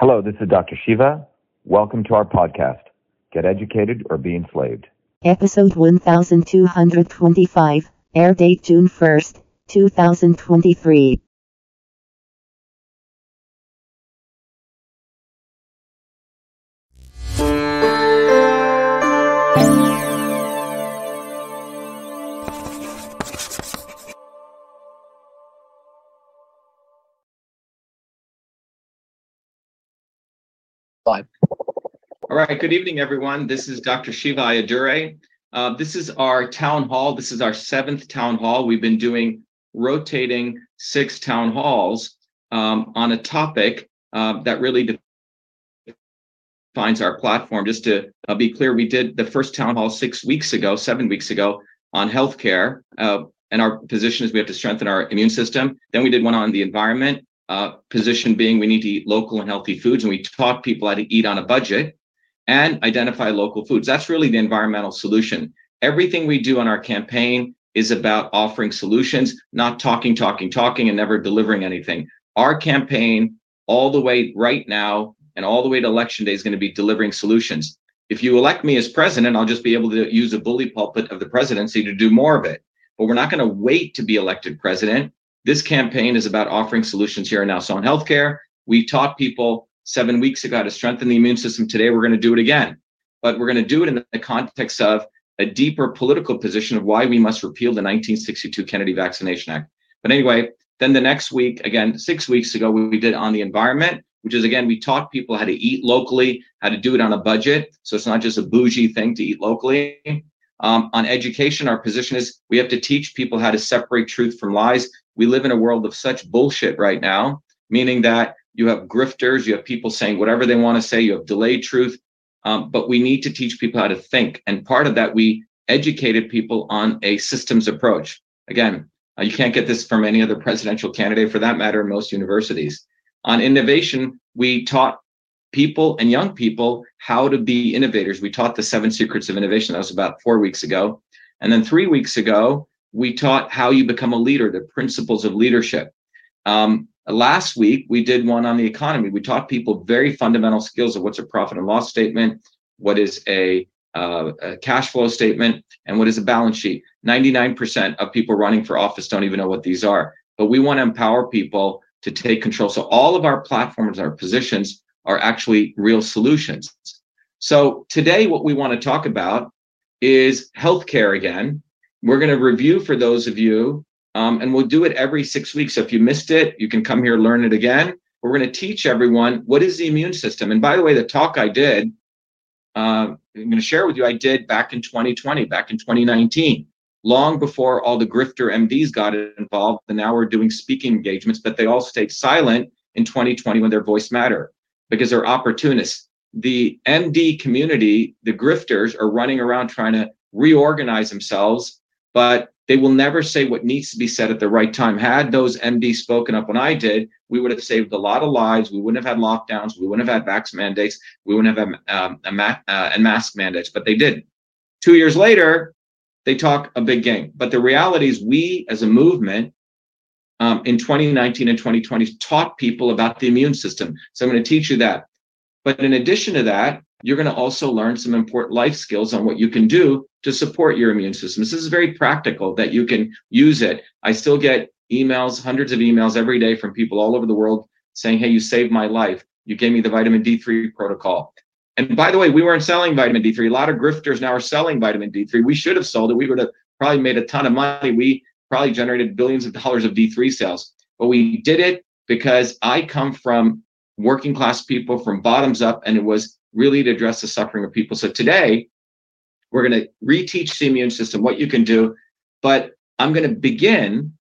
Hello, this is Dr. Shiva. Welcome to our podcast, Get Educated or Be Enslaved. Episode 1225, air date June 1st, 2023. All right, good evening, everyone. This is Dr. Shiva Ayyadurai. Uh, this is our town hall. This is our seventh town hall. We've been doing rotating six town halls um, on a topic uh, that really defines our platform. Just to uh, be clear, we did the first town hall six weeks ago, seven weeks ago on healthcare. Uh, and our position is we have to strengthen our immune system. Then we did one on the environment uh, position being we need to eat local and healthy foods, and we taught people how to eat on a budget and identify local foods. That's really the environmental solution. Everything we do on our campaign is about offering solutions, not talking, talking, talking, and never delivering anything. Our campaign, all the way right now and all the way to election day, is going to be delivering solutions. If you elect me as president, I'll just be able to use a bully pulpit of the presidency to do more of it. But we're not going to wait to be elected president. This campaign is about offering solutions here and now. So on healthcare, we taught people seven weeks ago how to strengthen the immune system. Today, we're going to do it again, but we're going to do it in the context of a deeper political position of why we must repeal the 1962 Kennedy Vaccination Act. But anyway, then the next week, again, six weeks ago, we did on the environment, which is again, we taught people how to eat locally, how to do it on a budget. So it's not just a bougie thing to eat locally. Um, on education, our position is we have to teach people how to separate truth from lies we live in a world of such bullshit right now, meaning that you have grifters, you have people saying whatever they want to say, you have delayed truth. Um, but we need to teach people how to think. And part of that, we educated people on a systems approach. Again, uh, you can't get this from any other presidential candidate for that matter most universities. On innovation, we taught people and young people how to be innovators. We taught the seven secrets of innovation. That was about four weeks ago. And then three weeks ago, we taught how you become a leader, the principles of leadership. Um, last week, we did one on the economy. We taught people very fundamental skills of what's a profit and loss statement, what is a, uh, a cash flow statement, and what is a balance sheet. 99% of people running for office don't even know what these are. But we want to empower people to take control. So all of our platforms, our positions are actually real solutions. So today, what we want to talk about is healthcare again we're going to review for those of you, um, and we'll do it every six weeks. So if you missed it, you can come here learn it again. We're going to teach everyone what is the immune system. And by the way, the talk I did, uh, I'm going to share with you, I did back in 2020, back in 2019, long before all the grifter MDs got involved. And now we're doing speaking engagements, but they all stayed silent in 2020 when their voice mattered because they're opportunists. The MD community, the grifters, are running around trying to reorganize themselves but they will never say what needs to be said at the right time. Had those MDs spoken up when I did, we would have saved a lot of lives. We wouldn't have had lockdowns. We wouldn't have had vax mandates. We wouldn't have had um, a ma- uh, and mask mandates, but they did. Two years later, they talk a big game. But the reality is, we as a movement um, in 2019 and 2020 taught people about the immune system. So I'm going to teach you that. But in addition to that, you're going to also learn some important life skills on what you can do to support your immune system. This is very practical that you can use it. I still get emails, hundreds of emails every day from people all over the world saying, Hey, you saved my life. You gave me the vitamin D3 protocol. And by the way, we weren't selling vitamin D3. A lot of grifters now are selling vitamin D3. We should have sold it. We would have probably made a ton of money. We probably generated billions of dollars of D3 sales. But we did it because I come from working class people from bottoms up, and it was really to address the suffering of people. So today, we're going to reteach the immune system, what you can do. But I'm going to begin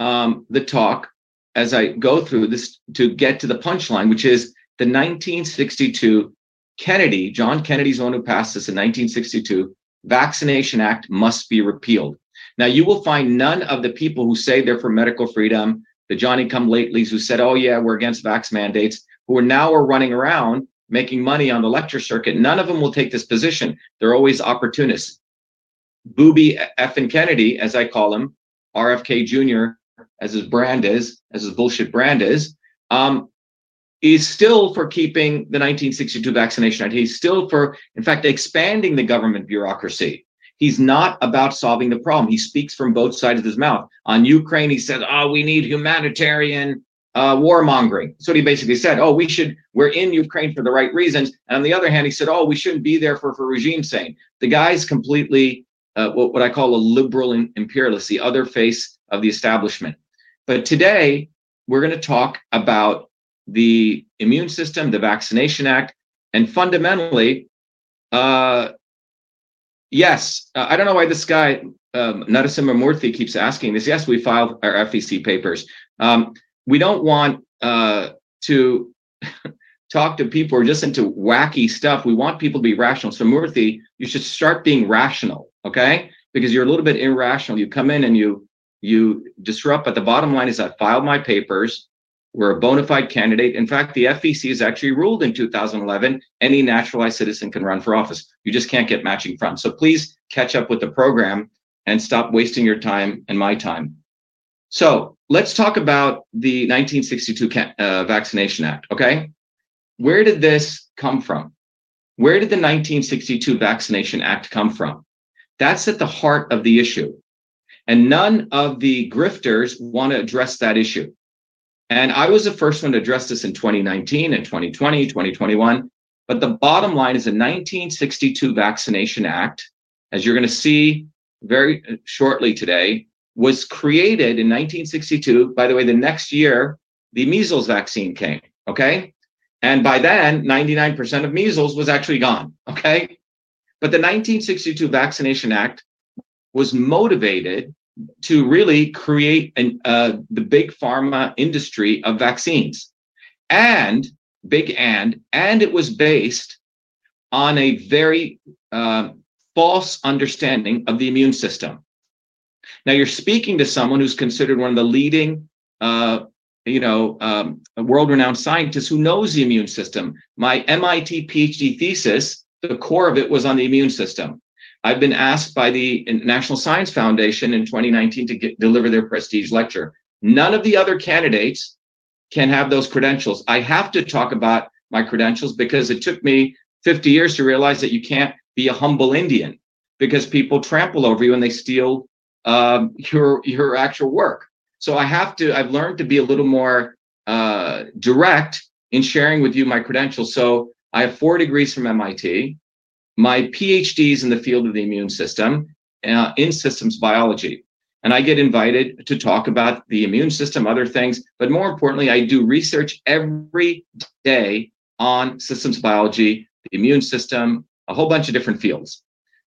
um, the talk as I go through this to get to the punchline, which is the 1962 Kennedy, John Kennedy's one who passed this in 1962, Vaccination Act must be repealed. Now, you will find none of the people who say they're for medical freedom, the Johnny come latelys who said, oh, yeah, we're against vax mandates, who are now are running around making money on the lecture circuit, none of them will take this position. They're always opportunists. Booby F and Kennedy, as I call him, RFK Jr., as his brand is, as his bullshit brand is, um, He's still for keeping the 1962 Vaccination Act. He's still for, in fact, expanding the government bureaucracy. He's not about solving the problem. He speaks from both sides of his mouth. On Ukraine, he said, "Oh, we need humanitarian uh, warmongering." So he basically said. Oh, we should. We're in Ukraine for the right reasons. And on the other hand, he said, "Oh, we shouldn't be there for for regime sake." The guy's completely uh, what, what I call a liberal imperialist, the other face of the establishment. But today, we're going to talk about the immune system, the Vaccination Act, and fundamentally, uh, yes, uh, I don't know why this guy, um, Narasimha Murthy, keeps asking this. Yes, we filed our FEC papers. Um, we don't want uh, to talk to people who are just into wacky stuff. We want people to be rational. So, Murthy, you should start being rational, okay? Because you're a little bit irrational. You come in and you you disrupt. But the bottom line is, I filed my papers. We're a bona fide candidate. In fact, the FEC has actually ruled in 2011 any naturalized citizen can run for office. You just can't get matching funds. So please catch up with the program and stop wasting your time and my time. So let's talk about the 1962 uh, Vaccination Act. Okay. Where did this come from? Where did the 1962 Vaccination Act come from? That's at the heart of the issue. And none of the grifters want to address that issue. And I was the first one to address this in 2019 and 2020, 2021. But the bottom line is the 1962 Vaccination Act, as you're going to see very shortly today, was created in 1962. By the way, the next year, the measles vaccine came. Okay. And by then, 99% of measles was actually gone. Okay. But the 1962 Vaccination Act was motivated to really create an, uh, the big pharma industry of vaccines. And big and, and it was based on a very uh, false understanding of the immune system. Now you're speaking to someone who's considered one of the leading, uh, you know, um, world-renowned scientists who knows the immune system. My MIT PhD thesis, the core of it was on the immune system. I've been asked by the National Science Foundation in 2019 to get, deliver their prestige lecture. None of the other candidates can have those credentials. I have to talk about my credentials because it took me 50 years to realize that you can't be a humble Indian because people trample over you and they steal um, your your actual work. So I have to. I've learned to be a little more uh, direct in sharing with you my credentials. So I have four degrees from MIT. My PhD is in the field of the immune system uh, in systems biology. And I get invited to talk about the immune system, other things. But more importantly, I do research every day on systems biology, the immune system, a whole bunch of different fields.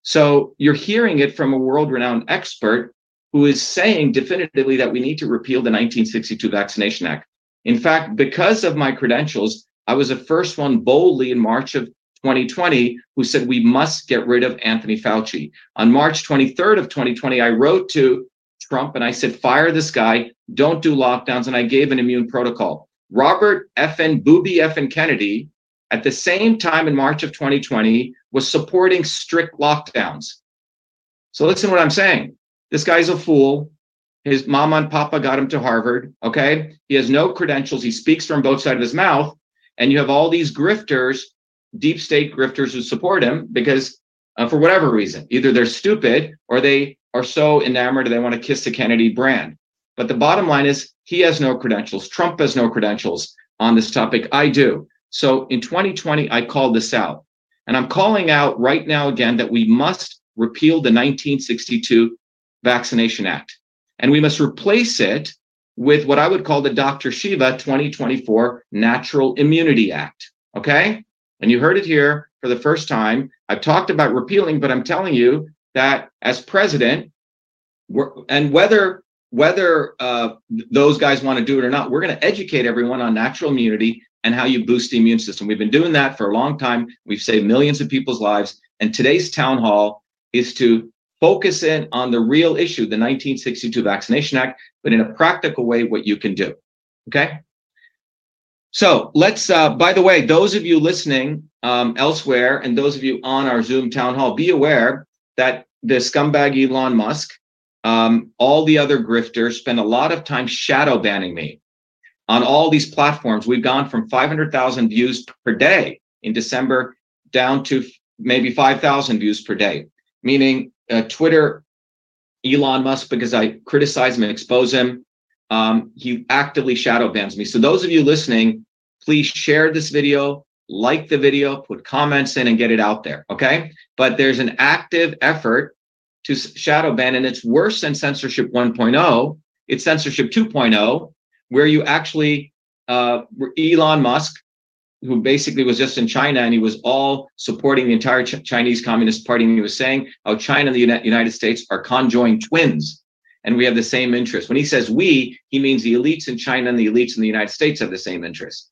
So you're hearing it from a world renowned expert who is saying definitively that we need to repeal the 1962 Vaccination Act. In fact, because of my credentials, I was the first one boldly in March of 2020 who said we must get rid of Anthony Fauci. On March 23rd of 2020, I wrote to Trump and I said, fire this guy, don't do lockdowns. And I gave an immune protocol. Robert F. N. Booby F. N. Kennedy, at the same time in March of 2020, was supporting strict lockdowns. So listen to what I'm saying. This guy's a fool. His mama and papa got him to Harvard. Okay. He has no credentials. He speaks from both sides of his mouth. And you have all these grifters deep state grifters who support him because uh, for whatever reason, either they're stupid or they are so enamored they want to kiss the Kennedy brand. But the bottom line is he has no credentials. Trump has no credentials on this topic. I do. So in 2020, I called this out. And I'm calling out right now again that we must repeal the 1962 Vaccination Act. And we must replace it with what I would call the Dr. Shiva 2024 Natural Immunity Act. Okay? And you heard it here for the first time. I've talked about repealing, but I'm telling you that as president, and whether whether uh, those guys want to do it or not, we're going to educate everyone on natural immunity and how you boost the immune system. We've been doing that for a long time. We've saved millions of people's lives. And today's town hall is to focus in on the real issue, the 1962 Vaccination Act, but in a practical way, what you can do. Okay. So let's, uh, by the way, those of you listening um, elsewhere and those of you on our Zoom town hall, be aware that the scumbag Elon Musk, um, all the other grifters spend a lot of time shadow banning me. On all these platforms. We've gone from 500,000 views per day in December down to maybe 5,000 views per day, meaning uh, Twitter, Elon Musk, because I criticize him and expose him, um, he actively shadow bans me. So those of you listening, please share this video, like the video, put comments in and get it out there. Okay. But there's an active effort to shadow ban, and it's worse than censorship 1.0. It's censorship 2.0, where you actually, uh, Elon Musk, who basically was just in China and he was all supporting the entire Ch- Chinese Communist Party, and he was saying how China and the United States are conjoined twins and we have the same interest. When he says we, he means the elites in China and the elites in the United States have the same interest.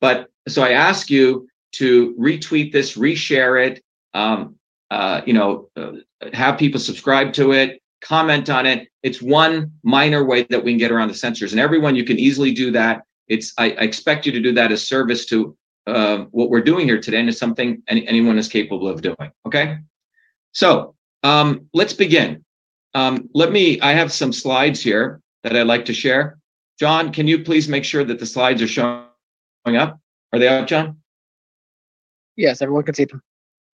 But so I ask you to retweet this, reshare it, um, uh, you know, uh, have people subscribe to it, comment on it. It's one minor way that we can get around the censors, and everyone you can easily do that. It's I, I expect you to do that as service to uh, what we're doing here today, and it's something any, anyone is capable of doing. Okay, so um, let's begin. Um, let me. I have some slides here that I'd like to share. John, can you please make sure that the slides are showing up? Are they up, John? Yes, everyone can see them.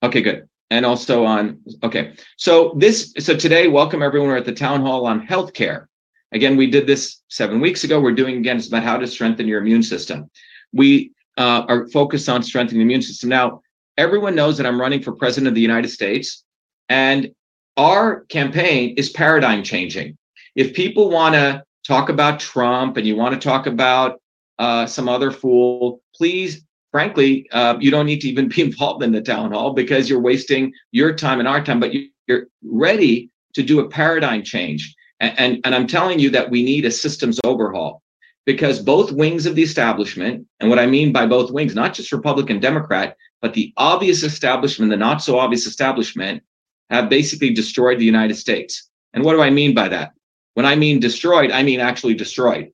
Okay, good. And also on, okay. So this, so today, welcome everyone. We're at the town hall on healthcare. Again, we did this seven weeks ago. We're doing again, it's about how to strengthen your immune system. We uh, are focused on strengthening the immune system. Now, everyone knows that I'm running for president of the United States, and our campaign is paradigm changing. If people want to talk about Trump and you want to talk about uh, some other fool, please, frankly, uh, you don't need to even be involved in the town hall because you're wasting your time and our time, but you, are ready to do a paradigm change. And, and, and I'm telling you that we need a systems overhaul because both wings of the establishment, and what I mean by both wings, not just Republican, Democrat, but the obvious establishment, the not so obvious establishment, have basically destroyed the United States. And what do I mean by that? When I mean destroyed, I mean actually destroyed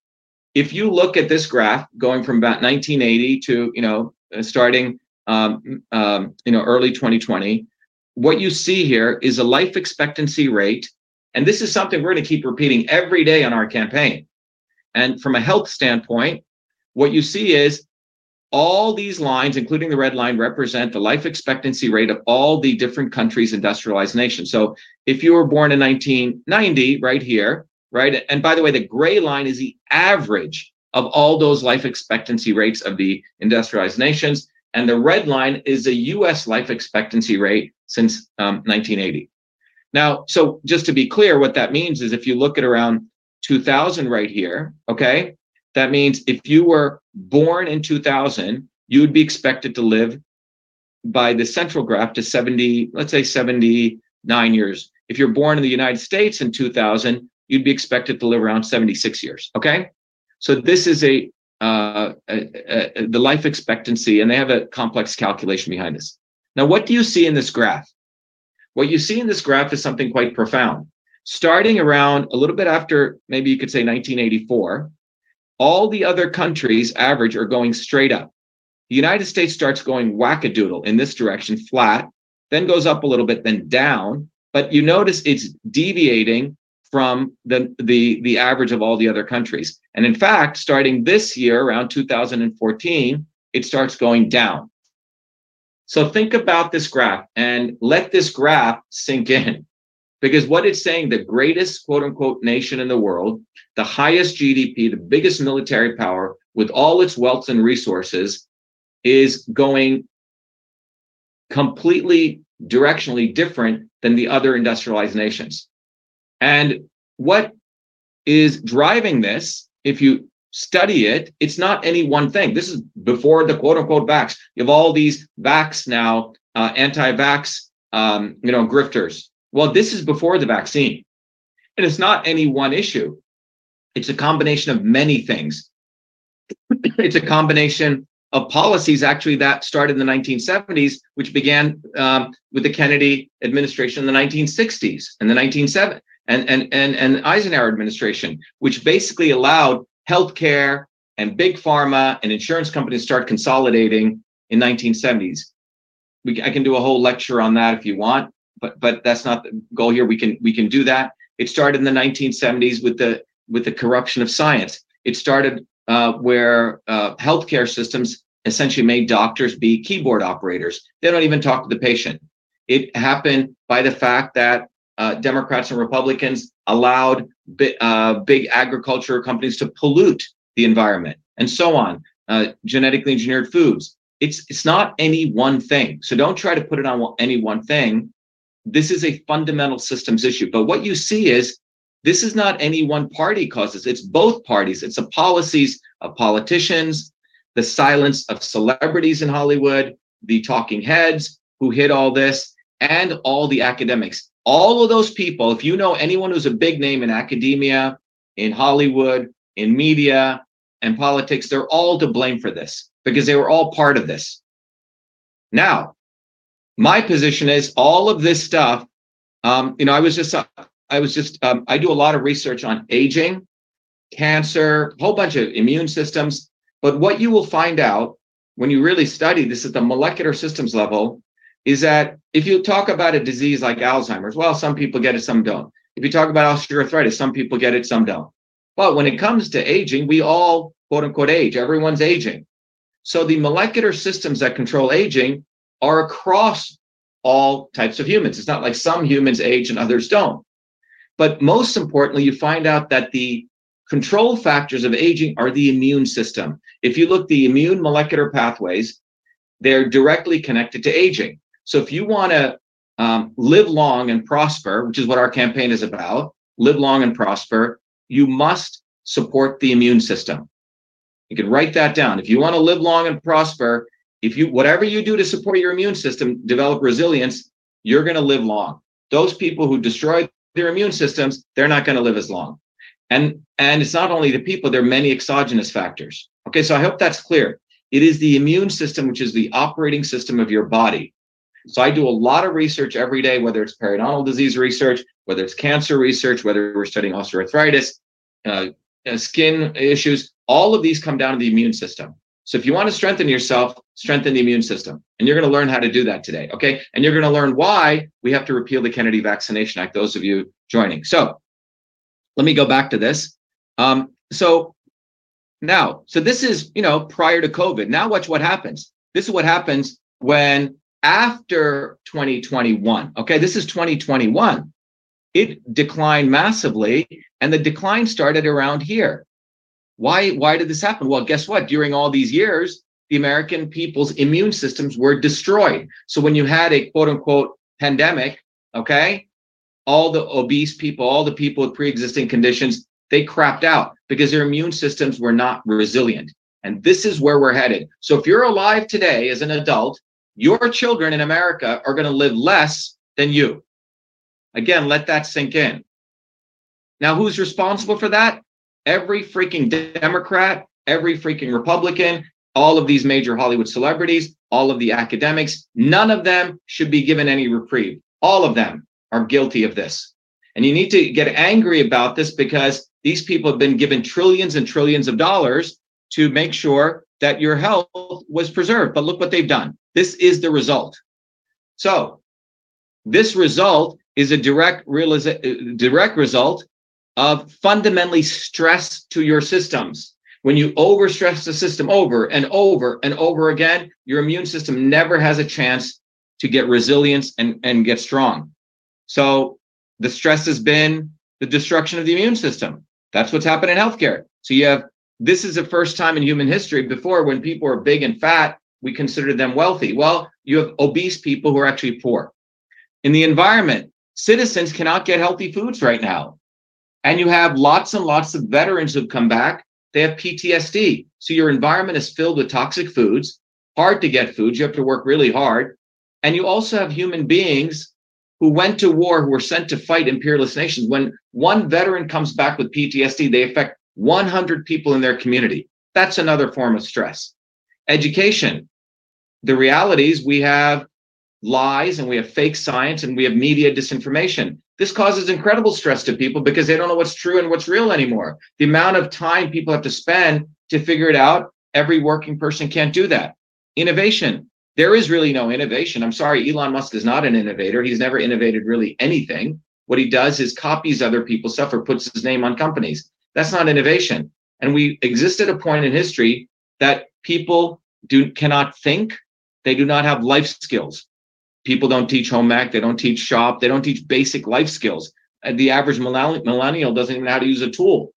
if you look at this graph going from about 1980 to you know uh, starting um, um, you know early 2020 what you see here is a life expectancy rate and this is something we're going to keep repeating every day on our campaign and from a health standpoint what you see is all these lines including the red line represent the life expectancy rate of all the different countries industrialized nations so if you were born in 1990 right here right? And by the way, the gray line is the average of all those life expectancy rates of the industrialized nations. And the red line is the US life expectancy rate since um, 1980. Now, so just to be clear, what that means is if you look at around 2000 right here, okay, that means if you were born in 2000, you would be expected to live by the central graph to 70, let's say 79 years. If you're born in the United States in 2000, you'd be expected to live around 76 years. Okay. So this is a, uh, a, a, the life expectancy, and they have a complex calculation behind this. Now, what do you see in this graph? What you see in this graph is something quite profound. Starting around a little bit after, maybe you could say 1984, all the other countries average are going straight up. The United States starts going wackadoodle in this direction, flat, then goes up a little bit, then down. But you notice it's deviating from the, the, the average of all the other countries. And in fact, starting this year, around 2014, it starts going down. So think about this graph and let this graph sink in. Because what it's saying, the greatest quote unquote nation in the world, the highest GDP, the biggest military power with all its wealth and resources is going completely directionally different than the other industrialized nations. And what is driving this, if you study it, it's not any one thing. This is before the quote unquote vax. You have all these vax now, uh, anti vax, um, you know, grifters. Well, this is before the vaccine. And it's not any one issue, it's a combination of many things. it's a combination of policies actually that started in the 1970s, which began um, with the Kennedy administration in the 1960s and the 1970s and, and, and, and Eisenhower administration, which basically allowed healthcare and big pharma and insurance companies start consolidating in 1970s. We, I can do a whole lecture on that if you want, but but that's not the goal here. We can we can do that. It started in the 1970s with the with the corruption of science. It started uh, where uh, healthcare systems essentially made doctors be keyboard operators. They don't even talk to the patient. It happened by the fact that uh, Democrats and Republicans allowed bi- uh, big agriculture companies to pollute the environment and so on. Uh, genetically engineered foods. It's it's not any one thing. So don't try to put it on any one thing. This is a fundamental systems issue. But what you see is this is not any one party causes. It's both parties. It's the policies of politicians, the silence of celebrities in Hollywood, the talking heads who hit all this, and all the academics. All of those people, if you know anyone who's a big name in academia, in Hollywood, in media, and politics, they're all to blame for this because they were all part of this. Now, my position is all of this stuff. Um, you know, I was just, uh, I was just, um, I do a lot of research on aging, cancer, a whole bunch of immune systems. But what you will find out when you really study this at the molecular systems level is that if you talk about a disease like Alzheimer's, well, some people get it, some don't. If you talk about osteoarthritis, some people get it, some don't. But when it comes to aging, we all quote unquote age. Everyone's aging. So the molecular systems that control aging are across all types of humans. It's not like some humans age and others don't. But most importantly, you find out that the control factors of aging are the immune system. If you look the immune molecular pathways, they're directly connected to aging. So if you want to um, live long and prosper, which is what our campaign is about, live long and prosper, you must support the immune system. You can write that down. If you want to live long and prosper, if you whatever you do to support your immune system, develop resilience, you're going to live long. Those people who destroy their immune systems, they're not going to live as long. And and it's not only the people, there are many exogenous factors. Okay, so I hope that's clear. It is the immune system, which is the operating system of your body. So I do a lot of research every day, whether it's periodontal disease research, whether it's cancer research, whether we're studying osteoarthritis, uh, uh, skin issues, all of these come down to the immune system. So if you want to strengthen yourself, strengthen the immune system. And you're going to learn how to do that today. Okay. And you're going to learn why we have to repeal the Kennedy Vaccination Act, those of you joining. So let me go back to this. Um, so now, so this is, you know, prior to COVID. Now watch what happens. This is what happens when after 2021, okay, this is 2021, it declined massively and the decline started around here. Why, why did this happen? Well, guess what? During all these years, the American people's immune systems were destroyed. So when you had a quote unquote pandemic, okay, all the obese people, all the people with pre-existing conditions, they crapped out because their immune systems were not resilient. And this is where we're headed. So if you're alive today as an adult your children in America are going to live less than you. Again, let that sink in. Now, who's responsible for that? Every freaking Democrat, every freaking Republican, all of these major Hollywood celebrities, all of the academics, none of them should be given any reprieve. All of them are guilty of this. And you need to get angry about this because these people have been given trillions and trillions of dollars to make sure that your health was preserved. But look what they've done. This is the result. So this result is a direct realiza- uh, direct result of fundamentally stress to your systems. When you overstress the system over and over and over again, your immune system never has a chance to get resilience and, and get strong. So the stress has been the destruction of the immune system. That's what's happened in healthcare. So you have this is the first time in human history before when people were big and fat we consider them wealthy. Well, you have obese people who are actually poor. In the environment, citizens cannot get healthy foods right now. And you have lots and lots of veterans who've come back. They have PTSD. So your environment is filled with toxic foods, hard to get foods. You have to work really hard. And you also have human beings who went to war, who were sent to fight imperialist nations. When one veteran comes back with PTSD, they affect 100 people in their community. That's another form of stress. Education the realities we have lies and we have fake science and we have media disinformation. This causes incredible stress to people because they don't know what's true and what's real anymore. The amount of time people have to spend to figure it out, every working person can't do that. Innovation. There is really no innovation. I'm sorry, Elon Musk is not an innovator. He's never innovated really anything. What he does is copies other people's stuff or puts his name on companies. That's not innovation. And we exist at a point in history that people do cannot think, they do not have life skills. People don't teach home ec, they don't teach shop, they don't teach basic life skills. And the average millennial doesn't even know how to use a tool.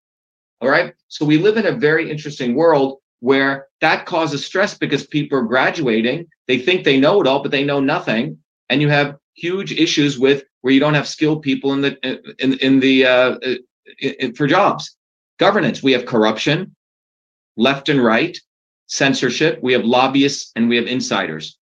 All right. So we live in a very interesting world where that causes stress because people are graduating. They think they know it all, but they know nothing. And you have huge issues with where you don't have skilled people in the in in the uh, in, for jobs. Governance. We have corruption, left and right, censorship. We have lobbyists and we have insiders,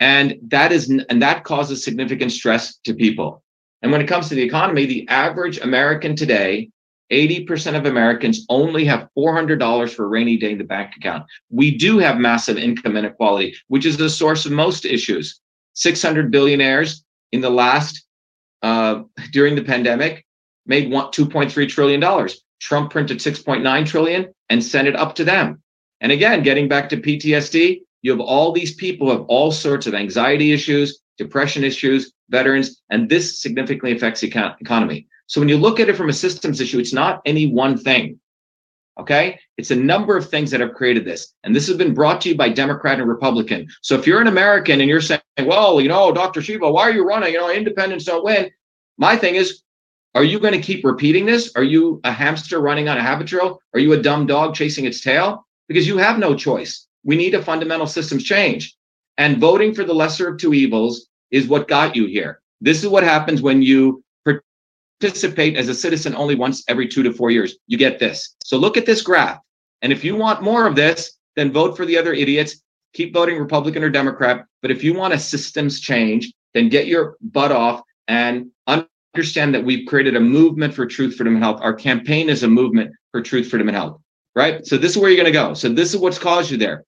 and that is and that causes significant stress to people. And when it comes to the economy, the average American today 80% of Americans only have $400 for a rainy day in the bank account. We do have massive income inequality, which is the source of most issues. 600 billionaires in the last uh, during the pandemic made one, 2.3 trillion dollars. Trump printed 6.9 trillion and sent it up to them. And again, getting back to PTSD, you have all these people have all sorts of anxiety issues, depression issues, veterans, and this significantly affects the econ- economy. So when you look at it from a systems issue, it's not any one thing. Okay. It's a number of things that have created this. And this has been brought to you by Democrat and Republican. So if you're an American and you're saying, well, you know, Dr. Shiva, why are you running? You know, independents don't win. My thing is, are you going to keep repeating this? Are you a hamster running on a Habitrail? Are you a dumb dog chasing its tail? Because you have no choice. We need a fundamental systems change. And voting for the lesser of two evils is what got you here. This is what happens when you participate as a citizen only once every two to four years. You get this. So look at this graph. And if you want more of this, then vote for the other idiots. Keep voting Republican or Democrat. But if you want a systems change, then get your butt off and understand that we've created a movement for truth, freedom, and health. Our campaign is a movement for truth, freedom, and health. Right. So this is where you're going to go. So this is what's caused you there.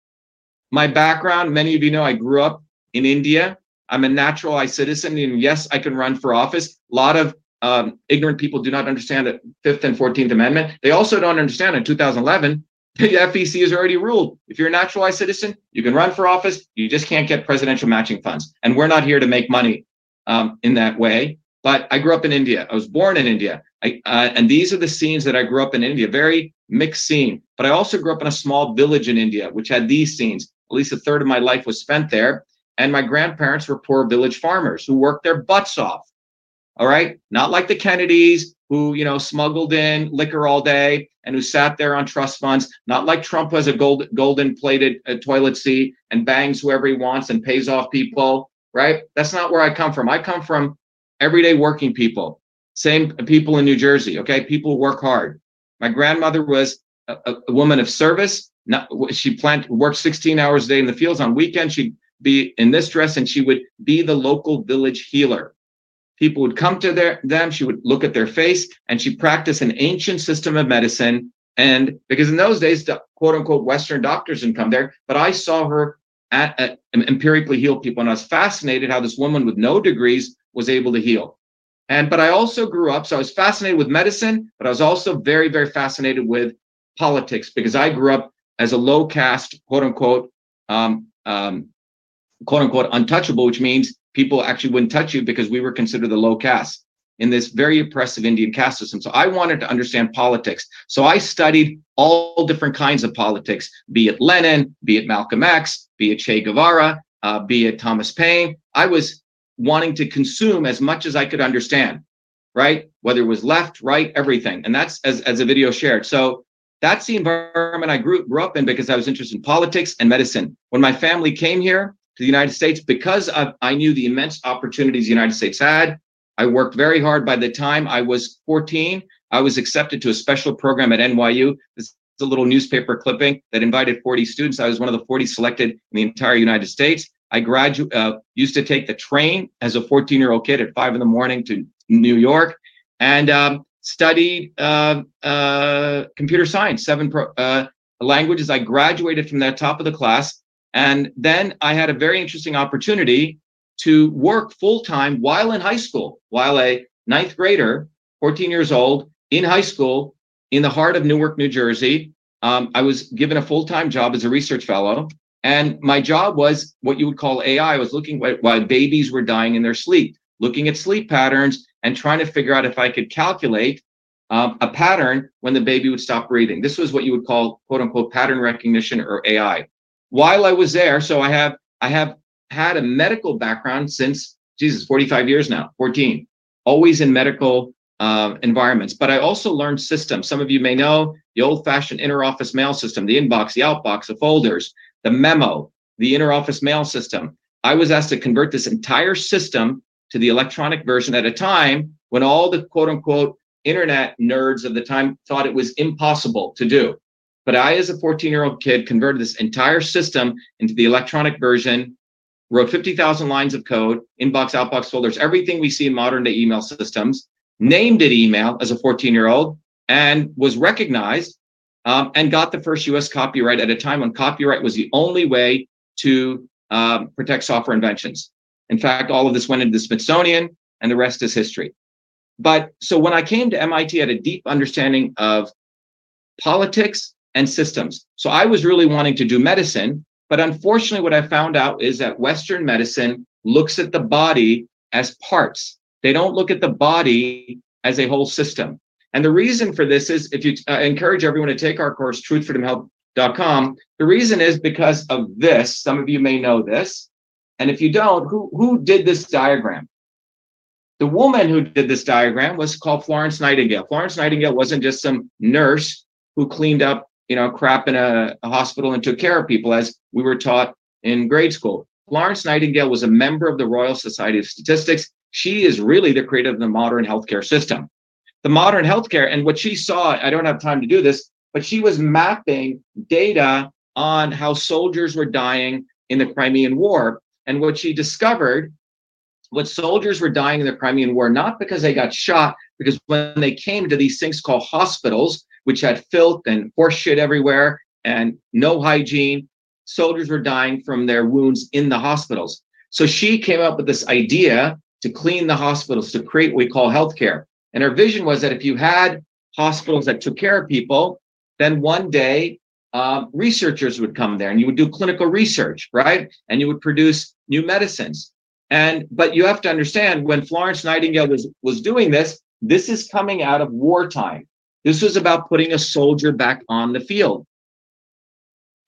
My background, many of you know I grew up in India. I'm a naturalized citizen. And yes, I can run for office. A lot of um, ignorant people do not understand the Fifth and Fourteenth Amendment. They also don't understand in 2011 the FEC has already ruled if you're a naturalized citizen, you can run for office. You just can't get presidential matching funds, and we're not here to make money um, in that way. But I grew up in India. I was born in India, I, uh, and these are the scenes that I grew up in India. Very mixed scene. But I also grew up in a small village in India, which had these scenes. At least a third of my life was spent there. And my grandparents were poor village farmers who worked their butts off all right. Not like the Kennedys who, you know, smuggled in liquor all day and who sat there on trust funds. Not like Trump who has a gold, golden plated uh, toilet seat and bangs whoever he wants and pays off people. Right. That's not where I come from. I come from everyday working people, same people in New Jersey. Okay. People work hard. My grandmother was a, a woman of service. Not, she plant worked 16 hours a day in the fields. On weekends, she'd be in this dress and she would be the local village healer people would come to their, them she would look at their face and she practiced an ancient system of medicine and because in those days the quote unquote western doctors didn't come there but i saw her at, at, empirically heal people and i was fascinated how this woman with no degrees was able to heal and but i also grew up so i was fascinated with medicine but i was also very very fascinated with politics because i grew up as a low caste quote unquote um, um, quote unquote untouchable which means people actually wouldn't touch you because we were considered the low caste in this very oppressive Indian caste system. So I wanted to understand politics. So I studied all different kinds of politics, be it Lenin, be it Malcolm X, be it Che Guevara, uh, be it Thomas Paine. I was wanting to consume as much as I could understand, right? Whether it was left, right, everything. And that's as, as a video shared. So that's the environment I grew, grew up in because I was interested in politics and medicine. When my family came here, to the United States because of, I knew the immense opportunities the United States had. I worked very hard. By the time I was 14, I was accepted to a special program at NYU. This is a little newspaper clipping that invited 40 students. I was one of the 40 selected in the entire United States. I graduate uh, used to take the train as a 14 year old kid at five in the morning to New York, and um, studied uh, uh, computer science, seven pro- uh, languages. I graduated from that top of the class and then I had a very interesting opportunity to work full time while in high school, while a ninth grader, 14 years old, in high school in the heart of Newark, New Jersey. Um, I was given a full time job as a research fellow. And my job was what you would call AI. I was looking at why babies were dying in their sleep, looking at sleep patterns and trying to figure out if I could calculate um, a pattern when the baby would stop breathing. This was what you would call quote unquote pattern recognition or AI. While I was there, so I have I have had a medical background since Jesus 45 years now, 14, always in medical uh, environments. But I also learned systems. Some of you may know the old-fashioned inter-office mail system, the inbox, the outbox, the folders, the memo, the inter-office mail system. I was asked to convert this entire system to the electronic version at a time when all the quote unquote internet nerds of the time thought it was impossible to do. But I, as a 14 year old kid, converted this entire system into the electronic version, wrote 50,000 lines of code, inbox, outbox folders, everything we see in modern day email systems, named it email as a 14 year old, and was recognized um, and got the first US copyright at a time when copyright was the only way to um, protect software inventions. In fact, all of this went into the Smithsonian, and the rest is history. But so when I came to MIT, I had a deep understanding of politics and systems. So I was really wanting to do medicine. But unfortunately, what I found out is that Western medicine looks at the body as parts. They don't look at the body as a whole system. And the reason for this is if you uh, encourage everyone to take our course, truthfreedomhealth.com, the reason is because of this. Some of you may know this. And if you don't, who, who did this diagram? The woman who did this diagram was called Florence Nightingale. Florence Nightingale wasn't just some nurse who cleaned up, you know, crap in a, a hospital and took care of people as we were taught in grade school. Florence Nightingale was a member of the Royal Society of Statistics. She is really the creator of the modern healthcare system. The modern healthcare, and what she saw, I don't have time to do this, but she was mapping data on how soldiers were dying in the Crimean War. And what she discovered what soldiers were dying in the Crimean War, not because they got shot, because when they came to these things called hospitals, which had filth and horse shit everywhere and no hygiene, soldiers were dying from their wounds in the hospitals. So she came up with this idea to clean the hospitals, to create what we call healthcare. And her vision was that if you had hospitals that took care of people, then one day uh, researchers would come there and you would do clinical research, right? And you would produce new medicines. And but you have to understand when Florence Nightingale was was doing this, this is coming out of wartime. This was about putting a soldier back on the field.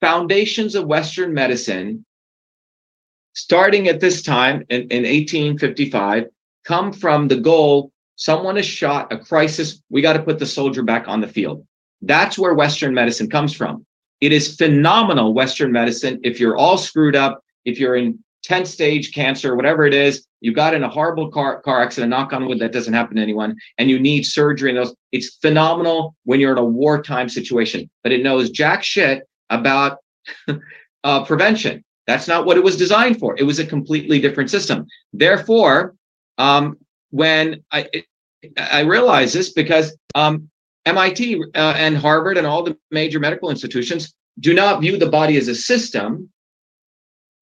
Foundations of Western medicine, starting at this time in, in 1855, come from the goal someone is shot, a crisis, we got to put the soldier back on the field. That's where Western medicine comes from. It is phenomenal Western medicine if you're all screwed up, if you're in 10th stage cancer, whatever it is, you got in a horrible car, car accident, knock on wood, that doesn't happen to anyone, and you need surgery and those. It's phenomenal when you're in a wartime situation, but it knows jack shit about uh, prevention. That's not what it was designed for. It was a completely different system. Therefore, um, when I I realize this because um, MIT uh, and Harvard and all the major medical institutions do not view the body as a system,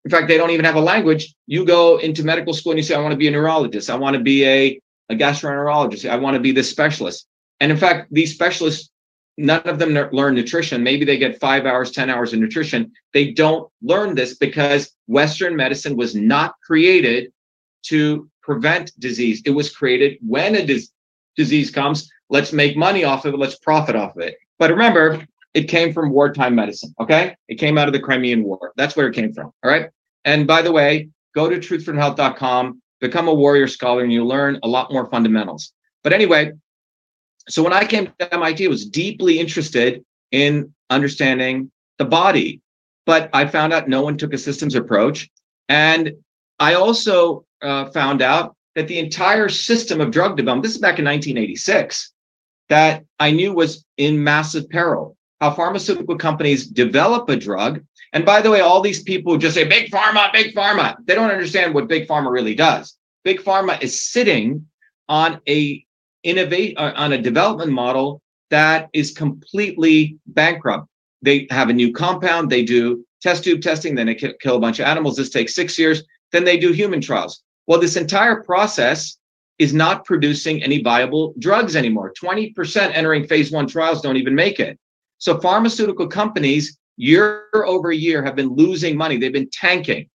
in fact, they don't even have a language. You go into medical school and you say, I want to be a neurologist. I want to be a, a gastroenterologist. I want to be this specialist. And in fact, these specialists, none of them learn nutrition. Maybe they get five hours, 10 hours of nutrition. They don't learn this because Western medicine was not created to prevent disease. It was created when a dis- disease comes, let's make money off of it, let's profit off of it. But remember, it came from wartime medicine. Okay. It came out of the Crimean War. That's where it came from. All right. And by the way, go to truthfreedomhealth.com, become a warrior scholar, and you learn a lot more fundamentals. But anyway, so when I came to MIT, I was deeply interested in understanding the body, but I found out no one took a systems approach. And I also uh, found out that the entire system of drug development, this is back in 1986, that I knew was in massive peril how pharmaceutical companies develop a drug. And by the way, all these people just say big pharma, big pharma. They don't understand what big pharma really does. Big pharma is sitting on a innovate uh, on a development model that is completely bankrupt. They have a new compound, they do test tube testing, then they kill a bunch of animals. This takes six years. Then they do human trials. Well, this entire process is not producing any viable drugs anymore. 20% entering phase one trials don't even make it. So pharmaceutical companies year over year have been losing money. They've been tanking.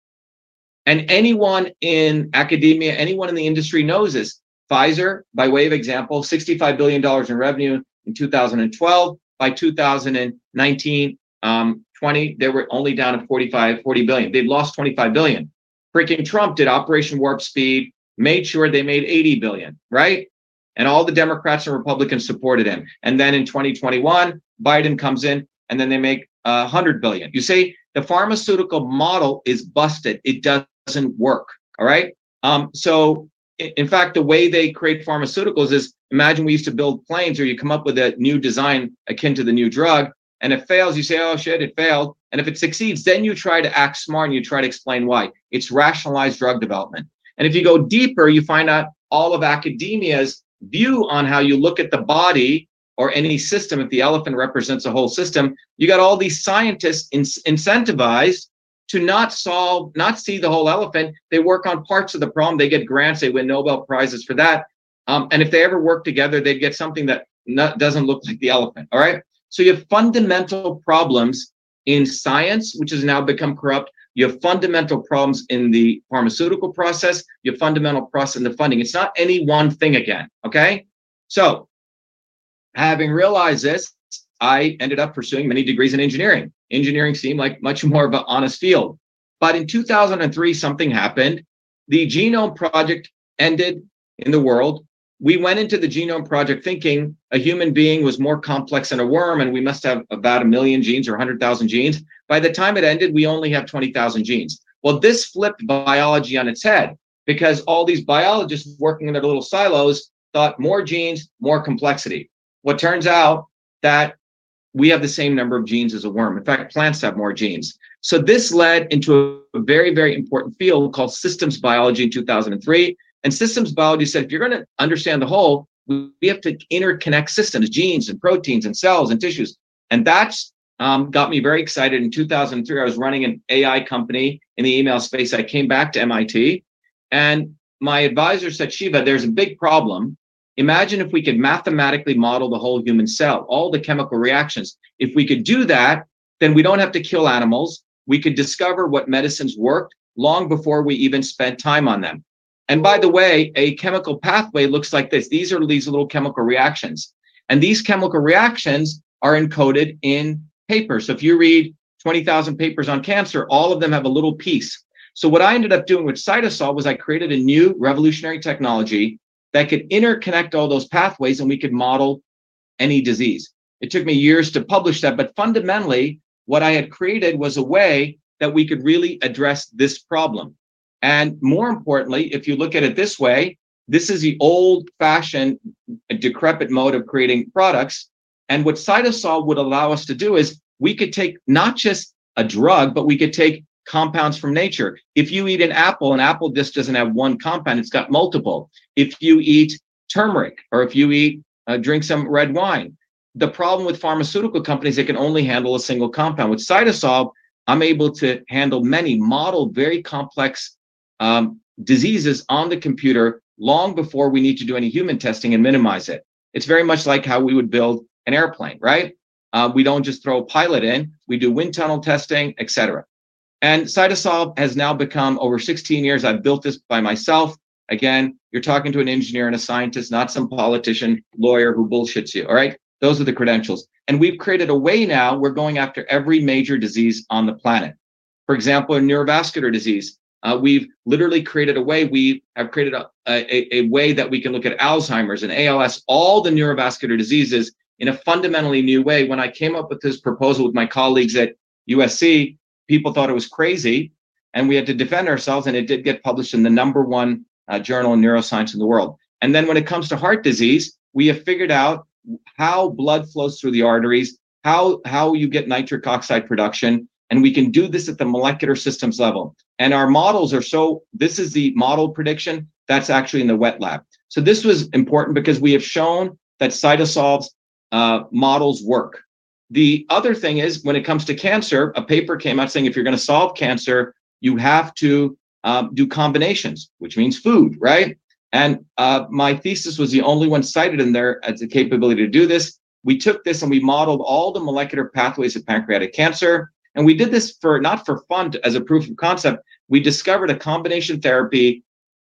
And anyone in academia, anyone in the industry knows this. Pfizer, by way of example, $65 billion in revenue in 2012. By 2019, um, 20, they were only down to 45, 40 billion. They've lost 25 billion. Freaking Trump did Operation Warp Speed, made sure they made 80 billion, right? And all the Democrats and Republicans supported him. And then in 2021, Biden comes in and then they make uh, 100 billion. You see, the pharmaceutical model is busted. It doesn't work. All right. Um, so, in fact, the way they create pharmaceuticals is imagine we used to build planes or you come up with a new design akin to the new drug and it fails, you say, oh shit, it failed. And if it succeeds, then you try to act smart and you try to explain why. It's rationalized drug development. And if you go deeper, you find out all of academia's view on how you look at the body or any system, if the elephant represents a whole system, you got all these scientists in, incentivized to not solve, not see the whole elephant. They work on parts of the problem. They get grants. They win Nobel prizes for that. Um, and if they ever work together, they'd get something that not, doesn't look like the elephant. All right. So you have fundamental problems in science, which has now become corrupt. You have fundamental problems in the pharmaceutical process. You have fundamental process in the funding. It's not any one thing again. Okay. So having realized this, I ended up pursuing many degrees in engineering. Engineering seemed like much more of an honest field. But in 2003, something happened. The genome project ended in the world. We went into the genome project thinking a human being was more complex than a worm, and we must have about a million genes or 100,000 genes. By the time it ended, we only have 20,000 genes. Well, this flipped biology on its head because all these biologists working in their little silos thought more genes, more complexity. What turns out that we have the same number of genes as a worm. In fact, plants have more genes. So this led into a very, very important field called systems biology in 2003. And systems biology said if you're going to understand the whole, we have to interconnect systems, genes and proteins and cells and tissues. And that's um, got me very excited. In 2003, I was running an AI company in the email space. I came back to MIT and my advisor said, Shiva, there's a big problem. Imagine if we could mathematically model the whole human cell, all the chemical reactions. If we could do that, then we don't have to kill animals. We could discover what medicines worked long before we even spent time on them. And by the way, a chemical pathway looks like this. These are these little chemical reactions. And these chemical reactions are encoded in paper. So if you read 20,000 papers on cancer, all of them have a little piece. So what I ended up doing with CytoSolve was I created a new revolutionary technology that could interconnect all those pathways and we could model any disease. It took me years to publish that, but fundamentally, what I had created was a way that we could really address this problem. And more importantly, if you look at it this way, this is the old fashioned, decrepit mode of creating products. And what CytoSolve would allow us to do is we could take not just a drug, but we could take compounds from nature. If you eat an apple, an apple just doesn't have one compound, it's got multiple. If you eat turmeric or if you eat, uh, drink some red wine, the problem with pharmaceutical companies, they can only handle a single compound. With CytoSolve, I'm able to handle many model very complex um, diseases on the computer long before we need to do any human testing and minimize it. It's very much like how we would build an airplane, right? Uh, we don't just throw a pilot in, we do wind tunnel testing, etc. And CytoSolve has now become over 16 years. I've built this by myself. Again, you're talking to an engineer and a scientist, not some politician, lawyer who bullshits you. All right. Those are the credentials. And we've created a way now we're going after every major disease on the planet. For example, in neurovascular disease, uh, we've literally created a way, we have created a, a, a way that we can look at Alzheimer's and ALS, all the neurovascular diseases in a fundamentally new way. When I came up with this proposal with my colleagues at USC, people thought it was crazy and we had to defend ourselves and it did get published in the number one uh, journal in neuroscience in the world and then when it comes to heart disease we have figured out how blood flows through the arteries how how you get nitric oxide production and we can do this at the molecular systems level and our models are so this is the model prediction that's actually in the wet lab so this was important because we have shown that cytosolve's uh, models work the other thing is when it comes to cancer, a paper came out saying if you're going to solve cancer, you have to um, do combinations, which means food, right? And uh, my thesis was the only one cited in there as the capability to do this. We took this and we modeled all the molecular pathways of pancreatic cancer. And we did this for not for fun as a proof of concept. We discovered a combination therapy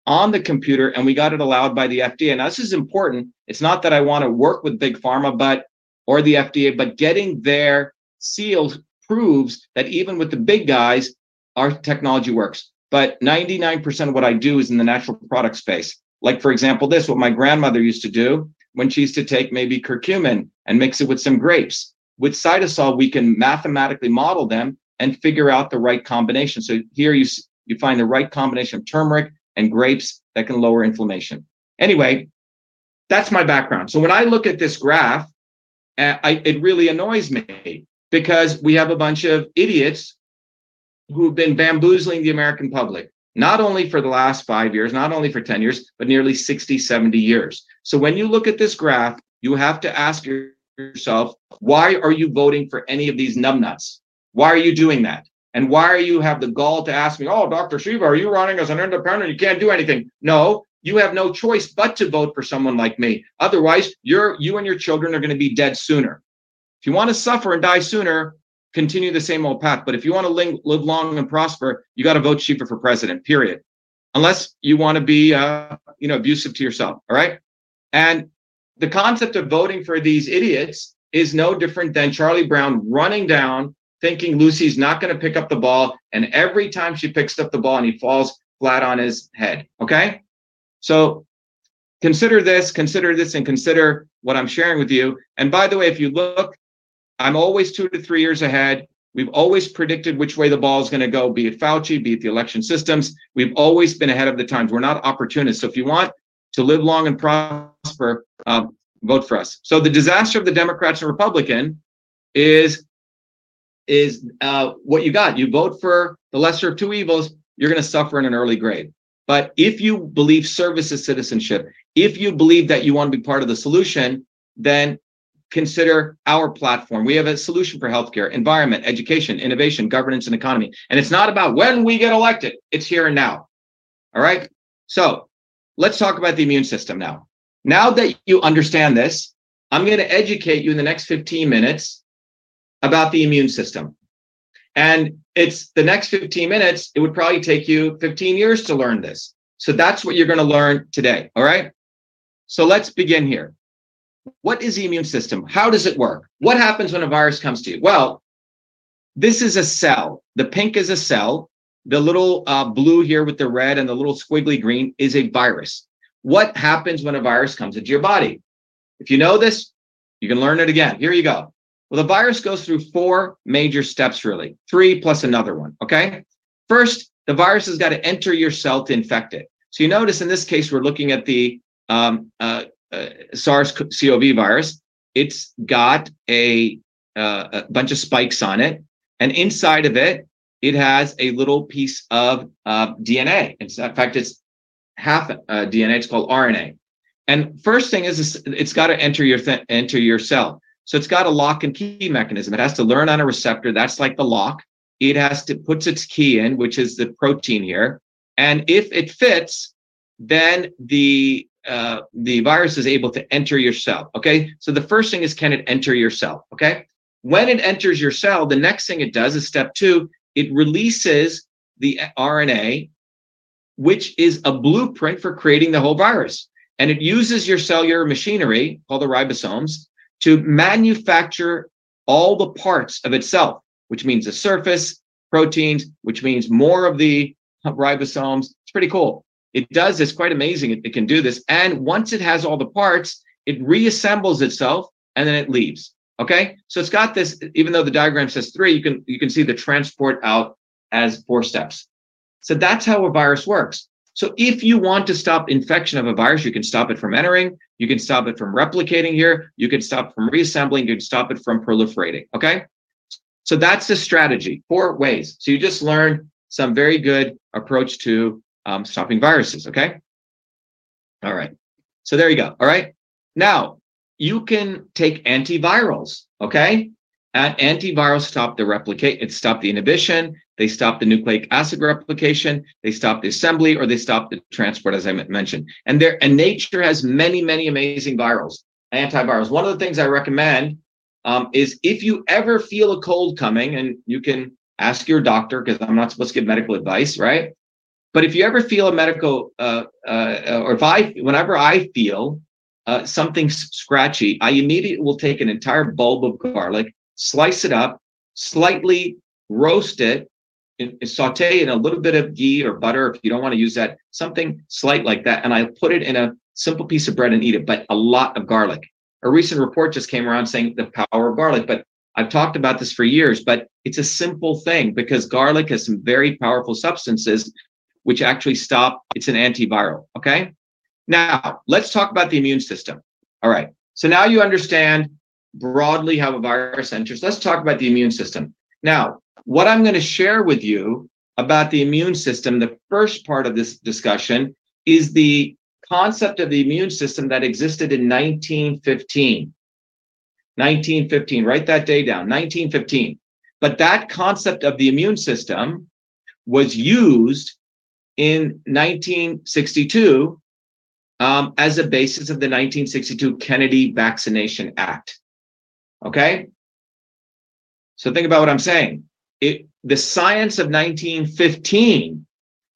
on the computer and we got it allowed by the FDA. Now, this is important. It's not that I want to work with big pharma, but or the FDA, but getting their seal proves that even with the big guys, our technology works. But 99% of what I do is in the natural product space. Like, for example, this, what my grandmother used to do when she used to take maybe curcumin and mix it with some grapes. With CytoSolve, we can mathematically model them and figure out the right combination. So here you, you find the right combination of turmeric and grapes that can lower inflammation. Anyway, that's my background. So when I look at this graph, uh, I, it really annoys me because we have a bunch of idiots who've been bamboozling the American public, not only for the last five years, not only for 10 years, but nearly 60, 70 years. So when you look at this graph, you have to ask yourself, why are you voting for any of these numbnuts? Why are you doing that? And why are you have the gall to ask me, oh, Dr. Shiva, are you running as an independent? You can't do anything. No, you have no choice but to vote for someone like me. Otherwise, you're you and your children are going to be dead sooner. If you want to suffer and die sooner, continue the same old path. But if you want to live, live long and prosper, you got to vote Shiva for president. Period. Unless you want to be, uh, you know, abusive to yourself. All right. And the concept of voting for these idiots is no different than Charlie Brown running down, thinking Lucy's not going to pick up the ball, and every time she picks up the ball, and he falls flat on his head. Okay. So consider this, consider this, and consider what I'm sharing with you. And by the way, if you look I'm always two to three years ahead. We've always predicted which way the ball is going to go, be it Fauci, be it the election systems. We've always been ahead of the times. We're not opportunists. So if you want to live long and prosper, um, vote for us. So the disaster of the Democrats and Republican is is uh, what you got. You vote for the lesser of two evils, you're going to suffer in an early grade. But if you believe service is citizenship, if you believe that you want to be part of the solution, then consider our platform. We have a solution for healthcare, environment, education, innovation, governance, and economy. And it's not about when we get elected, it's here and now. All right. So let's talk about the immune system now. Now that you understand this, I'm going to educate you in the next 15 minutes about the immune system. And it's the next 15 minutes, it would probably take you 15 years to learn this. So that's what you're going to learn today. All right. So let's begin here. What is the immune system? How does it work? What happens when a virus comes to you? Well, this is a cell. The pink is a cell. The little uh, blue here with the red and the little squiggly green is a virus. What happens when a virus comes into your body? If you know this, you can learn it again. Here you go. Well, the virus goes through four major steps, really, three plus another one. Okay. First, the virus has got to enter your cell to infect it. So you notice in this case, we're looking at the um, uh, uh, SARS-CoV virus. It's got a, uh, a bunch of spikes on it, and inside of it, it has a little piece of uh, DNA. In fact, it's half uh, DNA. It's called RNA. And first thing is, it's got to enter your th- enter your cell. So it's got a lock and key mechanism. It has to learn on a receptor. That's like the lock. It has to puts its key in, which is the protein here. And if it fits, then the uh, the virus is able to enter your cell. Okay. So the first thing is can it enter your cell? Okay. When it enters your cell, the next thing it does is step two, it releases the RNA, which is a blueprint for creating the whole virus. And it uses your cellular machinery called the ribosomes to manufacture all the parts of itself, which means the surface, proteins, which means more of the ribosomes. It's pretty cool. It does this quite amazing. It, it can do this. And once it has all the parts, it reassembles itself and then it leaves. Okay. So it's got this, even though the diagram says three, you can, you can see the transport out as four steps. So that's how a virus works. So if you want to stop infection of a virus, you can stop it from entering, you can stop it from replicating here, you can stop from reassembling, you can stop it from proliferating. Okay. So that's the strategy, four ways. So you just learned some very good approach to um, stopping viruses. Okay. All right. So there you go. All right. Now you can take antivirals. Okay. Antivirals stop the replicate, it stop the inhibition, they stop the nucleic acid replication, they stop the assembly, or they stop the transport, as I mentioned. And there, and nature has many, many amazing virals, antivirals. One of the things I recommend um, is if you ever feel a cold coming, and you can ask your doctor because I'm not supposed to give medical advice, right? But if you ever feel a medical, uh, uh, or if I, whenever I feel uh, something scratchy, I immediately will take an entire bulb of garlic, slice it up, slightly roast it, and saute in a little bit of ghee or butter if you don't want to use that, something slight like that, and I put it in a simple piece of bread and eat it, but a lot of garlic. A recent report just came around saying the power of garlic, but I've talked about this for years, but it's a simple thing because garlic has some very powerful substances which actually stop, it's an antiviral. Okay. Now, let's talk about the immune system. All right. So now you understand broadly how a virus enters. Let's talk about the immune system. Now, what I'm going to share with you about the immune system, the first part of this discussion is the concept of the immune system that existed in 1915. 1915, write that day down, 1915. But that concept of the immune system was used in 1962 um, as a basis of the 1962 Kennedy Vaccination Act. Okay? So think about what I'm saying. It, the science of 1915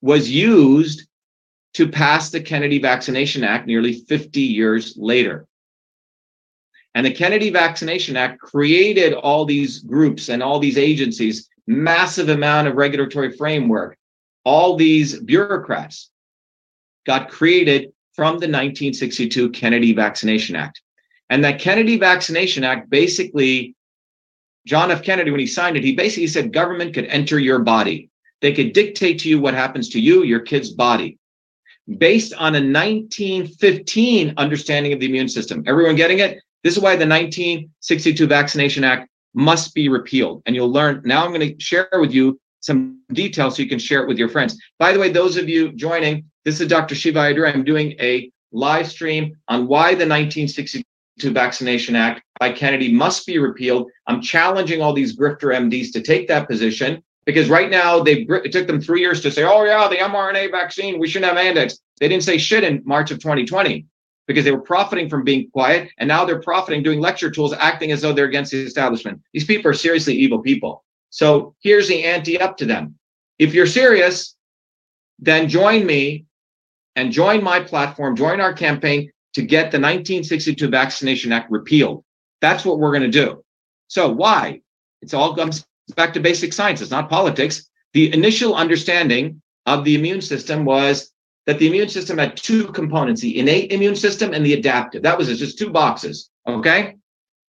was used to pass the Kennedy Vaccination Act nearly 50 years later. And the Kennedy Vaccination Act created all these groups and all these agencies, massive amount of regulatory framework, all these bureaucrats got created from the 1962 Kennedy Vaccination Act. And that Kennedy Vaccination Act basically, John F. Kennedy, when he signed it, he basically said government could enter your body. They could dictate to you what happens to you, your kid's body, based on a 1915 understanding of the immune system. Everyone getting it? This is why the 1962 Vaccination Act must be repealed. And you'll learn. Now I'm going to share with you some details so you can share it with your friends. By the way, those of you joining, this is Dr. Shiva Ayyadurai. I'm doing a live stream on why the 1962 Vaccination Act by Kennedy must be repealed. I'm challenging all these grifter MDs to take that position because right now they it took them three years to say, oh yeah, the mRNA vaccine, we shouldn't have mandates. They didn't say shit in March of 2020 because they were profiting from being quiet, and now they're profiting doing lecture tools, acting as though they're against the establishment. These people are seriously evil people. So here's the ante up to them. If you're serious, then join me and join my platform, join our campaign to get the 1962 Vaccination Act repealed. That's what we're going to do. So why? It's all comes back to basic science. It's not politics. The initial understanding of the immune system was that the immune system had two components, the innate immune system and the adaptive. That was just two boxes. Okay.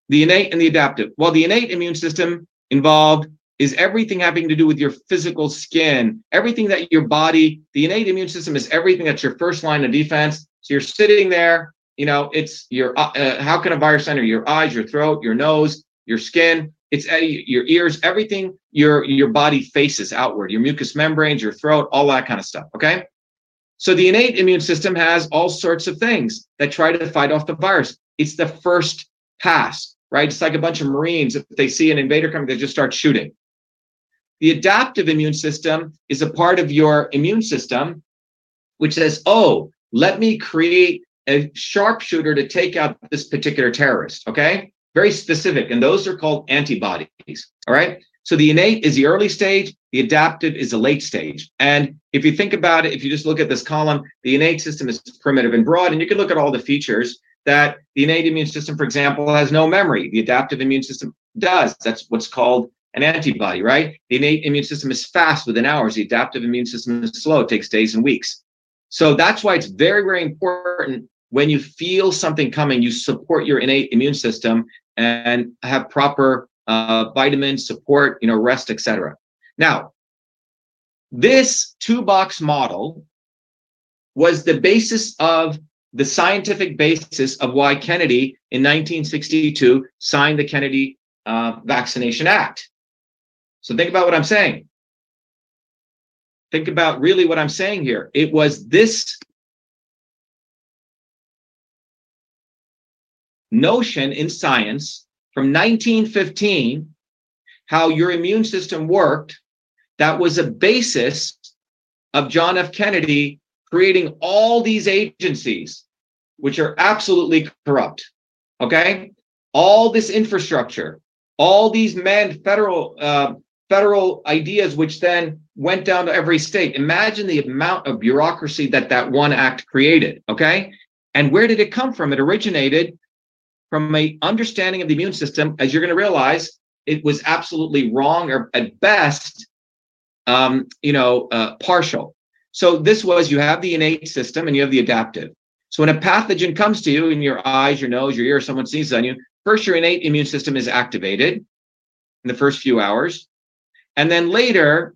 The innate and the adaptive. Well, the innate immune system involved is everything having to do with your physical skin, everything that your body, the innate immune system is everything that's your first line of defense. So you're sitting there, you know, it's your, uh, uh how can a virus enter your eyes, your throat, your nose, your skin? It's uh, your ears, everything your your body faces outward, your mucous membranes, your throat, all that kind of stuff. Okay. So the innate immune system has all sorts of things that try to fight off the virus. It's the first pass, right? It's like a bunch of Marines. If they see an invader coming, they just start shooting. The adaptive immune system is a part of your immune system, which says, oh, let me create a sharpshooter to take out this particular terrorist. Okay. Very specific. And those are called antibodies. All right. So the innate is the early stage, the adaptive is the late stage. And if you think about it, if you just look at this column, the innate system is primitive and broad, and you can look at all the features that the innate immune system, for example, has no memory. The adaptive immune system does. That's what's called an antibody, right? The innate immune system is fast within hours. The adaptive immune system is slow. It takes days and weeks. So that's why it's very, very important when you feel something coming, you support your innate immune system and have proper uh, vitamins, support, you know, rest, etc. Now, this two box model was the basis of the scientific basis of why Kennedy in 1962 signed the Kennedy uh, Vaccination Act. So think about what I'm saying. Think about really what I'm saying here. It was this notion in science from 1915, how your immune system worked, that was a basis of John F. Kennedy creating all these agencies, which are absolutely corrupt. Okay? All this infrastructure, all these manned federal uh, federal ideas, which then went down to every state. Imagine the amount of bureaucracy that that one act created. Okay. And where did it come from? It originated from a understanding of the immune system. As you're going to realize, it was absolutely wrong or at best, um, you know, uh, partial. So this was you have the innate system and you have the adaptive. So when a pathogen comes to you in your eyes, your nose, your ear, someone sneezes on you, first your innate immune system is activated in the first few hours. And then later,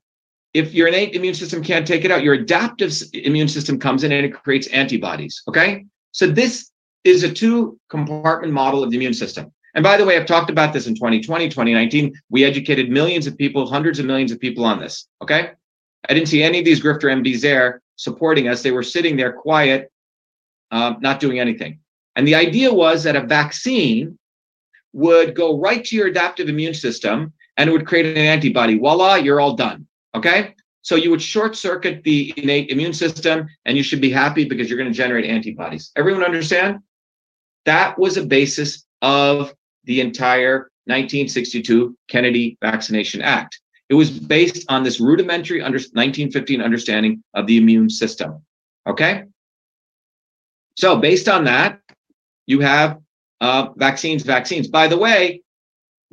if your innate immune system can't take it out, your adaptive immune system comes in and it creates antibodies. Okay. So this is a two compartment model of the immune system. And by the way, I've talked about this in 2020, 2019. We educated millions of people, hundreds of millions of people on this. Okay. I didn't see any of these grifter MDs there supporting us. They were sitting there quiet, um, not doing anything. And the idea was that a vaccine would go right to your adaptive immune system and it would create an antibody. Voila, you're all done. Okay. So you would short circuit the innate immune system and you should be happy because you're going to generate antibodies. Everyone understand? That was a basis of the entire 1962 Kennedy Vaccination Act. It was based on this rudimentary under 1915 understanding of the immune system. Okay. So based on that, you have uh, vaccines, vaccines. By the way,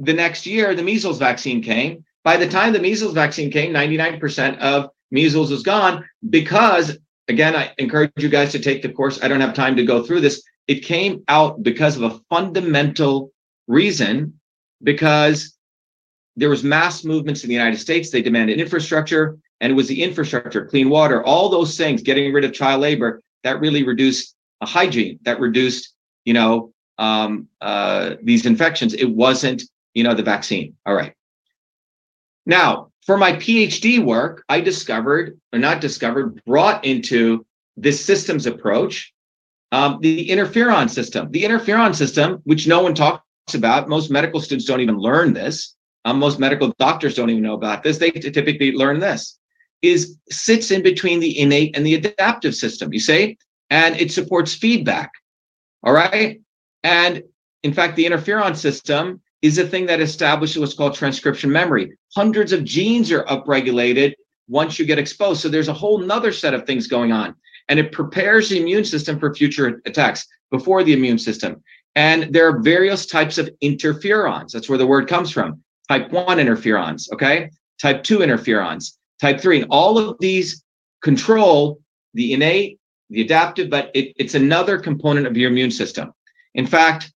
the next year, the measles vaccine came. By the time the measles vaccine came, 99% of measles was gone because, again, I encourage you guys to take the course. I don't have time to go through this. It came out because of a fundamental reason, because there was mass movements in the United States. They demanded infrastructure, and it was the infrastructure, clean water, all those things, getting rid of child labor, that really reduced hygiene, that reduced, you know, um, uh, these infections. It wasn't, you know, the vaccine. All right. Now, for my PhD work, I discovered, or not discovered, brought into this systems approach, um, the interferon system. The interferon system, which no one talks about, most medical students don't even learn this. Um, most medical doctors don't even know about this. They typically learn this. Is sits in between the innate and the adaptive system. You see, and it supports feedback. All right, and in fact, the interferon system is a thing that establishes what's called transcription memory. Hundreds of genes are upregulated once you get exposed. So there's a whole nother set of things going on. And it prepares the immune system for future attacks before the immune system. And there are various types of interferons. That's where the word comes from. Type 1 interferons, okay? Type 2 interferons, type 3. And all of these control the innate, the adaptive, but it, it's another component of your immune system. In fact,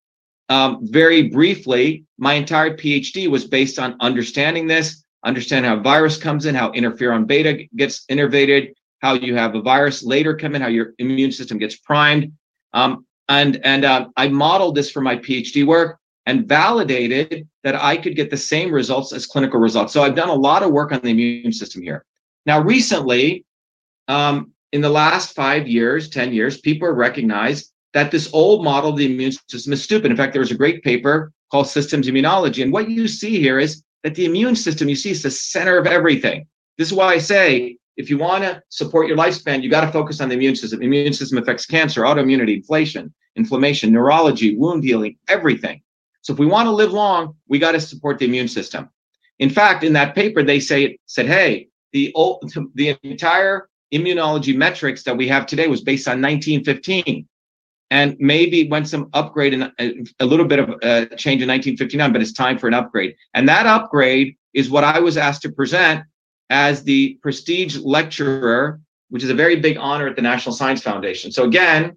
um, very briefly, my entire PhD was based on understanding this, understand how virus comes in, how interferon beta gets innervated, how you have a virus later come in, how your immune system gets primed. Um, and and uh, I modeled this for my PhD work and validated that I could get the same results as clinical results. So I've done a lot of work on the immune system here. Now, recently, um, in the last five years, 10 years, people have recognized that this old model of the immune system is stupid. In fact, there was a great paper called Systems Immunology. And what you see here is that the immune system, you see, is the center of everything. This is why I say if you want to support your lifespan, you got to focus on the immune system. Immune system affects cancer, autoimmunity, inflation, inflammation, neurology, wound healing, everything. So if we want to live long, we got to support the immune system. In fact, in that paper, they say said, hey, the old, the entire immunology metrics that we have today was based on 1915 and maybe went some upgrade and a, little bit of a change in 1959, but it's time for an upgrade. And that upgrade is what I was asked to present as the prestige lecturer, which is a very big honor at the National Science Foundation. So again,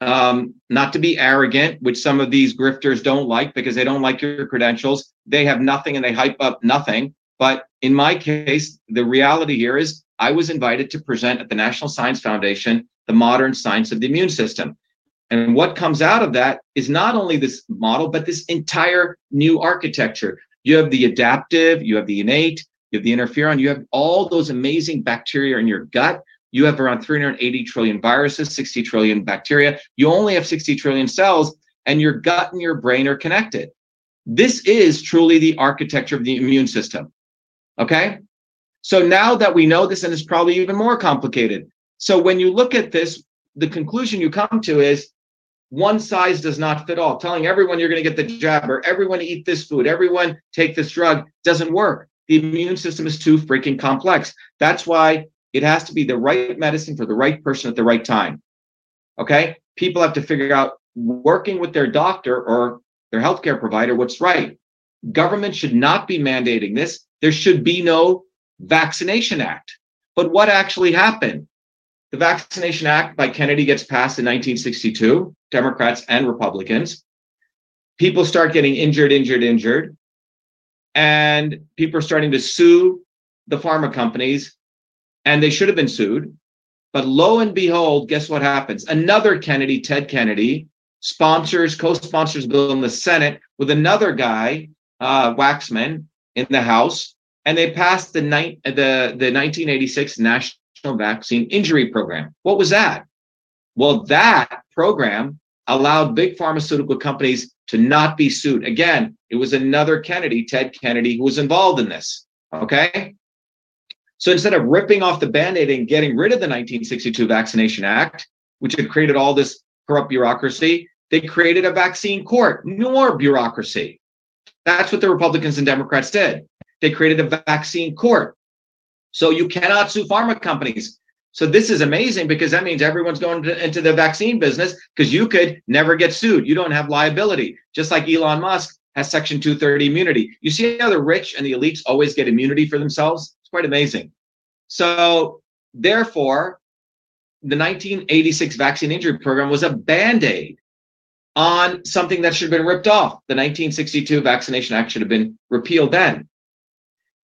um, not to be arrogant, which some of these grifters don't like because they don't like your credentials. They have nothing and they hype up nothing. But in my case, the reality here is I was invited to present at the National Science Foundation the modern science of the immune system. And what comes out of that is not only this model, but this entire new architecture. You have the adaptive, you have the innate, you have the interferon, you have all those amazing bacteria in your gut. You have around 380 trillion viruses, 60 trillion bacteria. You only have 60 trillion cells, and your gut and your brain are connected. This is truly the architecture of the immune system. Okay? So now that we know this, and it's probably even more complicated. So when you look at this, the conclusion you come to is one size does not fit all. Telling everyone you're going to get the jab or everyone eat this food, everyone take this drug doesn't work. the immune system is too freaking complex. That's why it has to be the right medicine for the right person at the right time. Okay? People have to figure out working with their doctor or their healthcare provider what's right. Government should not be mandating this. There should be no vaccination act. But what actually happened? The Vaccination Act by Kennedy gets passed in 1962, Democrats and Republicans. People start getting injured, injured, injured. And people are starting to sue the pharma companies, and they should have been sued. But lo and behold, guess what happens? Another Kennedy, Ted Kennedy, sponsors, co-sponsors a bill in the Senate with another guy, uh, Waxman, in the House, and they passed the, ni- the, the 1986 National Vaccine Injury Program. What was that? Well, that program allowed big pharmaceutical companies to not be sued. Again, it was another Kennedy, Ted Kennedy, who was involved in this. Okay. So instead of ripping off the band aid and getting rid of the 1962 Vaccination Act, which had created all this corrupt bureaucracy, they created a vaccine court, more bureaucracy. That's what the Republicans and Democrats did. They created a vaccine court. So you cannot sue pharma companies. So this is amazing because that means everyone's going to, into the vaccine business because you could never get sued. You don't have liability, just like Elon Musk has Section 230 immunity. You see how the rich and the elites always get immunity for themselves? It's quite amazing. So therefore, the 1986 vaccine injury program was a band-aid on something that should have been ripped off. The 1962 Vaccination Act should have been repealed then.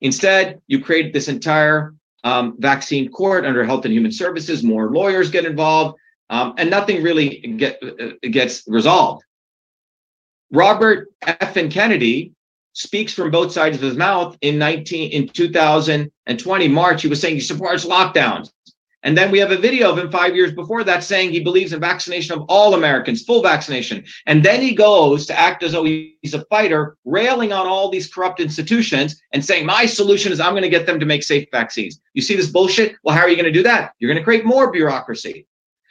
Instead, you create this entire um, vaccine court under Health and Human Services. More lawyers get involved, um, and nothing really get, uh, gets resolved. Robert F. and Kennedy speaks from both sides of his mouth in 19 in 2020 March. He was saying he supports lockdowns. And then we have a video of him five years before that saying he believes in vaccination of all Americans, full vaccination. And then he goes to act as though he's a fighter, railing on all these corrupt institutions and saying, My solution is I'm going to get them to make safe vaccines. You see this bullshit? Well, how are you going to do that? You're going to create more bureaucracy.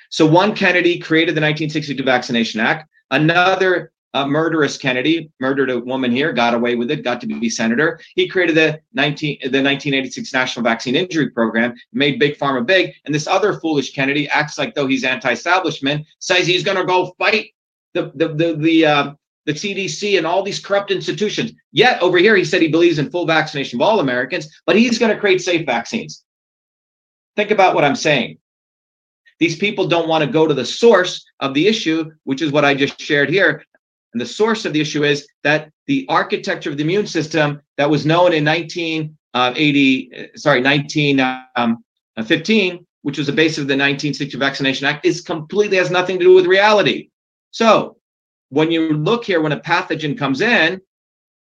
So one Kennedy created the 1962 Vaccination Act. Another a murderous Kennedy, murdered a woman here, got away with it, got to be senator. He created the 19 the 1986 National Vaccine Injury Program, made big pharma big, and this other foolish Kennedy acts like though he's anti-establishment, says he's going to go fight the the the the uh, the CDC and all these corrupt institutions. Yet over here, he said he believes in full vaccination of all Americans, but he's going to create safe vaccines. Think about what I'm saying. These people don't want to go to the source of the issue, which is what I just shared here. And the source of the issue is that the architecture of the immune system that was known in 1980, uh, sorry, 1915, um, which was the basis of the 1960 Vaccination Act, is completely has nothing to do with reality. So when you look here, when a pathogen comes in,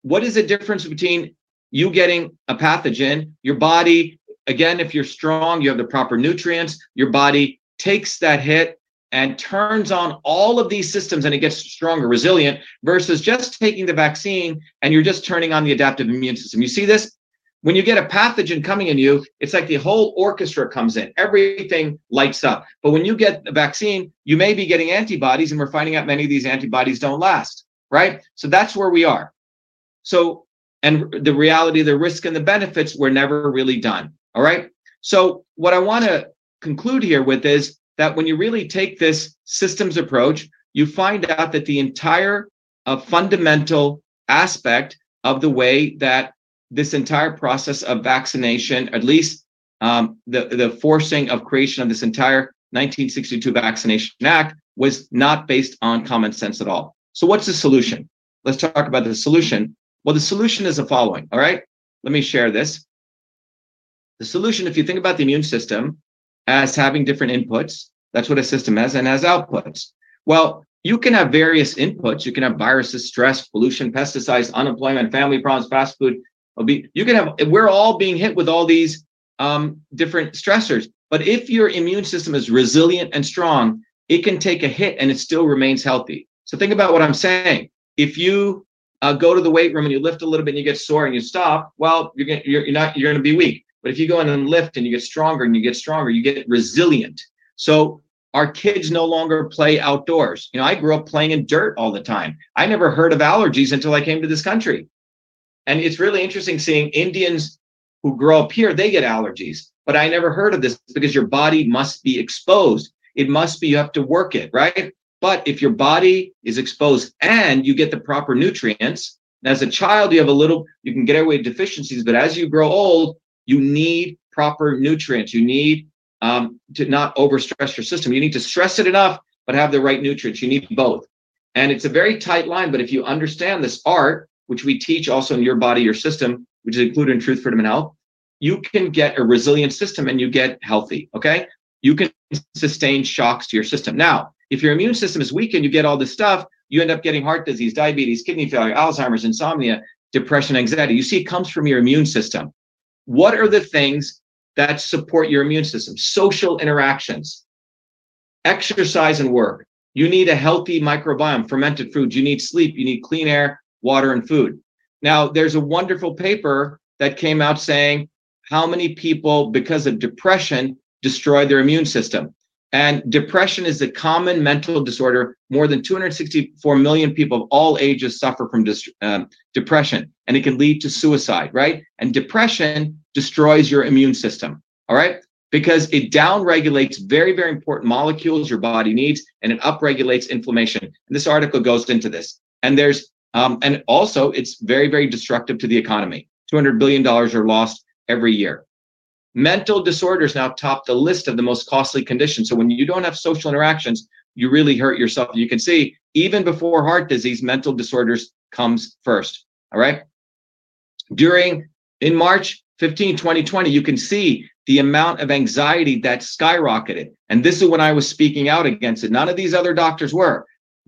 what is the difference between you getting a pathogen, your body, again, if you're strong, you have the proper nutrients, your body takes that hit and turns on all of these systems and it gets stronger, resilient, versus just taking the vaccine and you're just turning on the adaptive immune system. You see this? When you get a pathogen coming in you, it's like the whole orchestra comes in, everything lights up. But when you get the vaccine, you may be getting antibodies, and we're finding out many of these antibodies don't last, right? So that's where we are. So, and the reality, the risk and the benefits were never really done. All right. So, what I want to conclude here with is that when you really take this systems approach, you find out that the entire uh, fundamental aspect of the way that this entire process of vaccination, at least um, the, the forcing of creation of this entire 1962 Vaccination Act, was not based on common sense at all. So, what's the solution? Let's talk about the solution. Well, the solution is the following. All right, let me share this. The solution, if you think about the immune system, as having different inputs. That's what a system has and has outputs. Well, you can have various inputs. You can have viruses, stress, pollution, pesticides, unemployment, family problems, fast food. You can have, we're all being hit with all these um, different stressors. But if your immune system is resilient and strong, it can take a hit and it still remains healthy. So think about what I'm saying. If you uh, go to the weight room and you lift a little bit and you get sore and you stop, well, you're, gonna, you're, you're not you're going to be weak. But if you go in and lift and you get stronger and you get stronger, you get resilient. So our kids no longer play outdoors. You know, I grew up playing in dirt all the time. I never heard of allergies until I came to this country. And it's really interesting seeing Indians who grow up here, they get allergies. But I never heard of this because your body must be exposed. It must be, you have to work it, right? But if your body is exposed and you get the proper nutrients, as a child, you have a little, you can get away with deficiencies, but as you grow old, you need proper nutrients. You need um, to not overstress your system. You need to stress it enough, but have the right nutrients. You need both. And it's a very tight line, but if you understand this art, which we teach also in your body, your system, which is included in Truth, Freedom, and Health, you can get a resilient system and you get healthy. Okay. You can sustain shocks to your system. Now, if your immune system is weakened, you get all this stuff, you end up getting heart disease, diabetes, kidney failure, Alzheimer's, insomnia, depression, anxiety. You see, it comes from your immune system. What are the things that support your immune system? Social interactions, exercise and work. You need a healthy microbiome, fermented foods. You need sleep. You need clean air, water, and food. Now, there's a wonderful paper that came out saying how many people, because of depression, destroy their immune system. And depression is a common mental disorder. More than 264 million people of all ages suffer from dis- um, depression, and it can lead to suicide, right? And depression destroys your immune system, all right? Because it downregulates very, very important molecules your body needs, and it upregulates inflammation. And this article goes into this. And there's, um, and also it's very, very destructive to the economy. $200 billion are lost every year. Mental disorders now top the list of the most costly conditions. So when you don't have social interactions, you really hurt yourself. You can see even before heart disease, mental disorders comes first. All right. During in March 15, 2020, you can see the amount of anxiety that skyrocketed. And this is when I was speaking out against it. None of these other doctors were.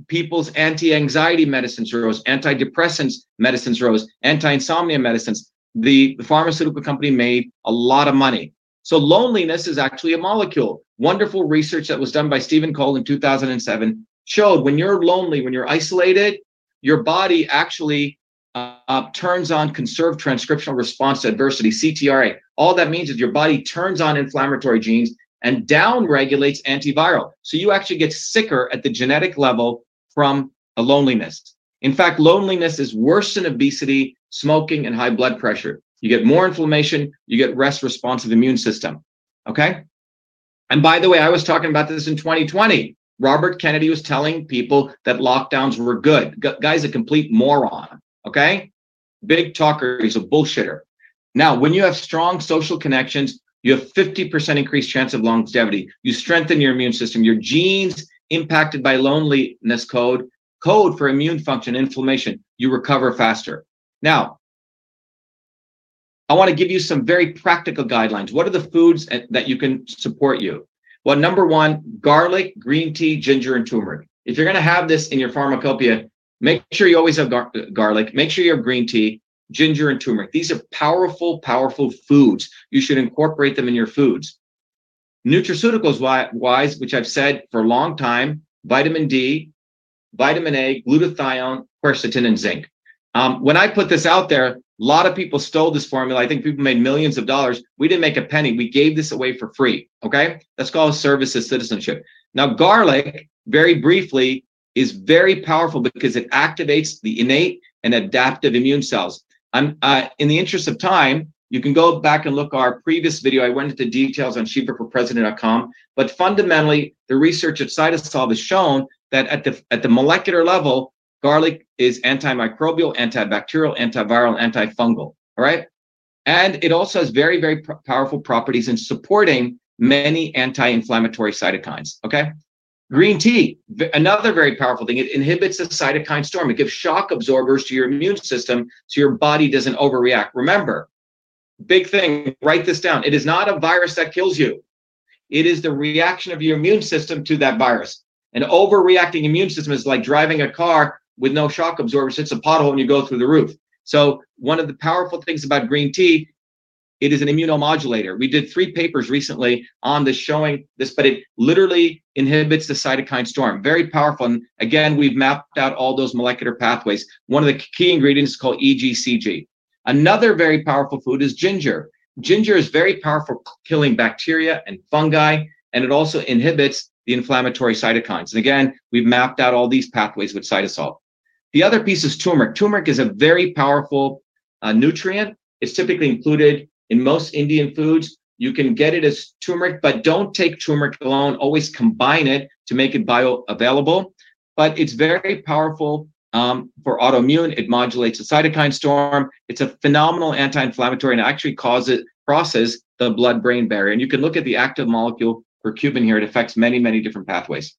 People's anti anxiety medicines rose, antidepressants medicines rose, anti insomnia medicines the, the pharmaceutical company made a lot of money. So loneliness is actually a molecule. Wonderful research that was done by Stephen Cole in 2007 showed when you're lonely, when you're isolated, your body actually uh, uh, turns on conserved transcriptional response to adversity, CTRA. All that means is your body turns on inflammatory genes and down regulates antiviral. So you actually get sicker at the genetic level from loneliness. In fact, loneliness is worse than obesity, smoking, and high blood pressure. You get more inflammation, you get less responsive immune system. Okay. And by the way, I was talking about this in 2020. Robert Kennedy was telling people that lockdowns were good. G- guy's a complete moron. Okay. Big talker. He's a bullshitter. Now, when you have strong social connections, you have 50% increased chance of longevity. You strengthen your immune system. Your genes impacted by loneliness code code for immune function inflammation, you recover faster. Now, I want to give you some very practical guidelines. What are the foods that you can support you? Well, number one, garlic, green tea, ginger, and turmeric. If you're going to have this in your pharmacopoeia, make sure you always have gar- garlic, make sure you have green tea, ginger, and turmeric. These are powerful, powerful foods. You should incorporate them in your foods. Nutraceuticals wise, which I've said for a long time, vitamin D, vitamin A, glutathione, quercetin, and zinc. Um, when I put this out there, a lot of people stole this formula. I think people made millions of dollars. We didn't make a penny. We gave this away for free. Okay. That's called services citizenship. Now, garlic, very briefly, is very powerful because it activates the innate and adaptive immune cells. I'm, uh, in the interest of time, you can go back and look our previous video. I went into details on shivaforpresident.com, but fundamentally, the research at CytoSolve has shown that at the at the molecular level, garlic is antimicrobial, antibacterial, antiviral, antifungal. All right. And it also has very, very pr- powerful properties in supporting many anti-inflammatory cytokines. Okay. Green tea, another very powerful thing. It inhibits the cytokine storm. It gives shock absorbers to your immune system so your body doesn't overreact. Remember, big thing, write this down. It is not a virus that kills you. It is the reaction of your immune system to that virus. An overreacting immune system is like driving a car with no shock absorbers, hits a pothole and you go through the roof. So one of the powerful things about green tea, it is an immunomodulator. We did three papers recently on this showing this, but it literally inhibits the cytokine storm. Very powerful. And again, we've mapped out all those molecular pathways. One of the key ingredients is called EGCG. Another very powerful food is ginger. Ginger is very powerful killing bacteria and fungi, and it also inhibits the inflammatory cytokines. And again, we've mapped out all these pathways with CytoSolve. The other piece is turmeric. Turmeric is a very powerful uh, nutrient. It's typically included in most Indian foods. You can get it as turmeric, but don't take turmeric alone. Always combine it to make it bioavailable. But it's very powerful um, for autoimmune. It modulates the cytokine storm. It's a phenomenal anti-inflammatory and actually causes crosses the blood-brain barrier. And you can look at the active molecule curcumin here. It affects many, many different pathways.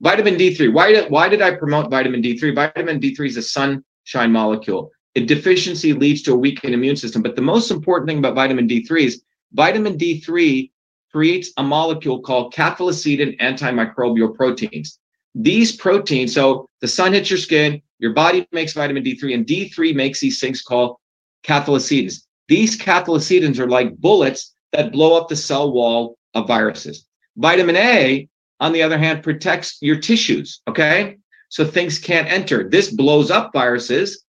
Vitamin D3. Why did, why did I promote vitamin D3? Vitamin D3 is a sunshine molecule. A deficiency leads to a weakened immune system. But the most important thing about vitamin D3 is vitamin D3 creates a molecule called cathelicidin antimicrobial proteins. These proteins, so the sun hits your skin, your body makes vitamin D3, and D3 makes these things called cathelicidins. These cathelicidins are like bullets that blow up the cell wall of viruses. Vitamin A, on the other hand, protects your tissues, okay? So things can't enter. This blows up viruses.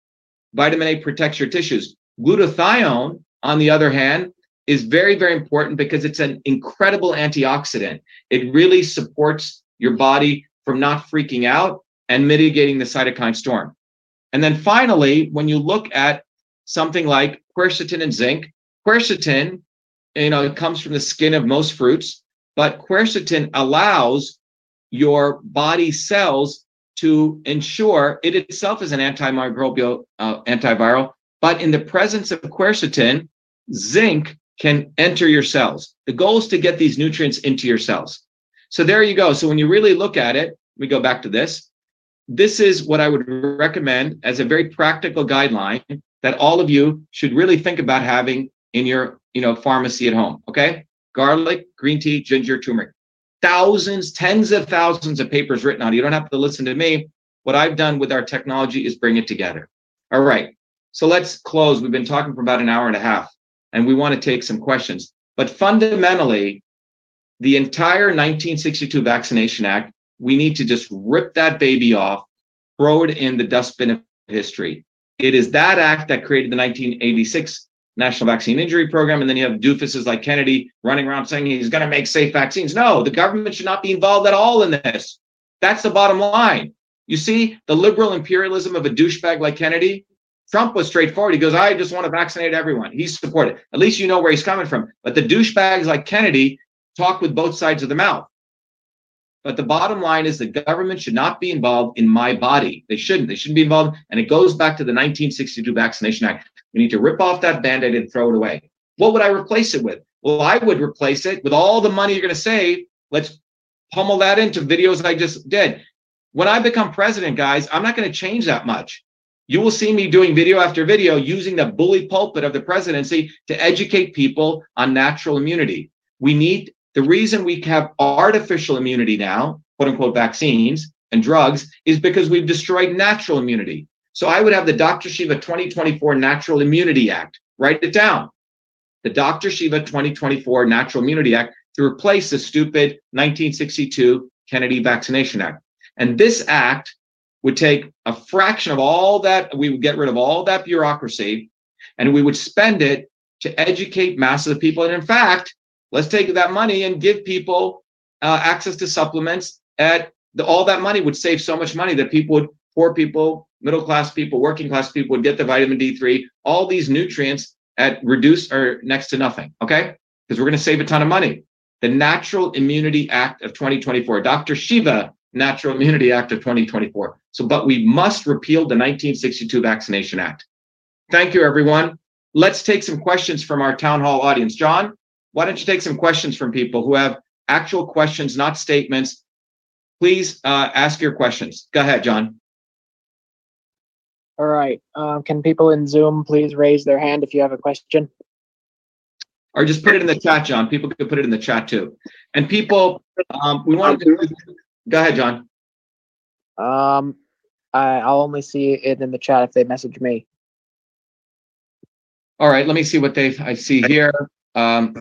Vitamin A protects your tissues. Glutathione, on the other hand, is very, very important because it's an incredible antioxidant. It really supports your body from not freaking out and mitigating the cytokine storm. And then finally, when you look at something like quercetin and zinc, quercetin, you know, it comes from the skin of most fruits, but quercetin allows your body cells to ensure it itself is an antimicrobial, uh, antiviral, but in the presence of quercetin, zinc can enter your cells. The goal is to get these nutrients into your cells. So there you go. So when you really look at it, we go back to this. This is what I would recommend as a very practical guideline that all of you should really think about having in your, you know, pharmacy at home. Okay, garlic, green tea, ginger, turmeric. Thousands, tens of thousands of papers written on. it. You don't have to listen to me. What I've done with our technology is bring it together. All right. So let's close. We've been talking for about an hour and a half, and we want to take some questions. But fundamentally, the entire 1962 Vaccination Act, we need to just rip that baby off, throw it in the dustbin of history. It is that act that created the 1986 National Vaccine Injury Program. And then you have doofuses like Kennedy running around saying he's going to make safe vaccines. No, the government should not be involved at all in this. That's the bottom line. You see, the liberal imperialism of a douchebag like Kennedy, Trump was straightforward. He goes, I just want to vaccinate everyone. He's supported. At least you know where he's coming from. But the douchebags like Kennedy talk with both sides of the mouth. But the bottom line is the government should not be involved in my body. They shouldn't. They shouldn't be involved. And it goes back to the 1962 Vaccination Act. We need to rip off that band aid and throw it away. What would I replace it with? Well, I would replace it with all the money you're going to save. Let's pummel that into videos I just did. When I become president, guys, I'm not going to change that much. You will see me doing video after video using the bully pulpit of the presidency to educate people on natural immunity. We need the reason we have artificial immunity now, quote unquote, vaccines and drugs, is because we've destroyed natural immunity. So I would have the Dr. Shiva 2024 Natural Immunity Act. Write it down. The Dr. Shiva 2024 Natural Immunity Act to replace the stupid 1962 Kennedy Vaccination Act. And this act would take a fraction of all that, we would get rid of all that bureaucracy, and we would spend it to educate masses of people. And in fact, Let's take that money and give people uh, access to supplements. At the, all that money would save so much money that people would, poor people, middle class people, working class people would get the vitamin D3, all these nutrients at reduced or next to nothing. Okay, because we're going to save a ton of money. The Natural Immunity Act of 2024, Dr. Shiva Natural Immunity Act of 2024. So, but we must repeal the 1962 Vaccination Act. Thank you, everyone. Let's take some questions from our town hall audience. John, why don't you take some questions from people who have actual questions, not statements? Please uh, ask your questions. Go ahead, John. All right. Um, can people in Zoom please raise their hand if you have a question? Or just put it in the chat, John. People could put it in the chat too. And people, um, we want to go ahead, John. Um, I, I'll only see it in the chat if they message me. All right. Let me see what they I see here. Um,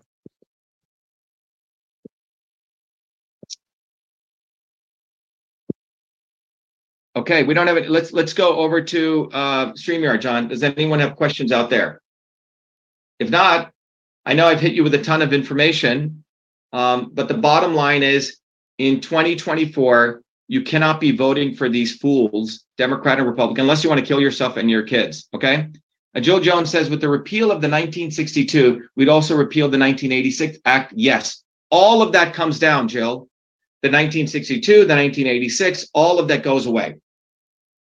Okay, we don't have it. Let's let's go over to uh, StreamYard, John. Does anyone have questions out there? If not, I know I've hit you with a ton of information, um, but the bottom line is in 2024, you cannot be voting for these fools, Democrat and Republican, unless you want to kill yourself and your kids. Okay. Uh, Joe Jones says, with the repeal of the 1962, we'd also repeal the 1986 Act. Yes, all of that comes down, Jill. The 1962, the 1986, all of that goes away.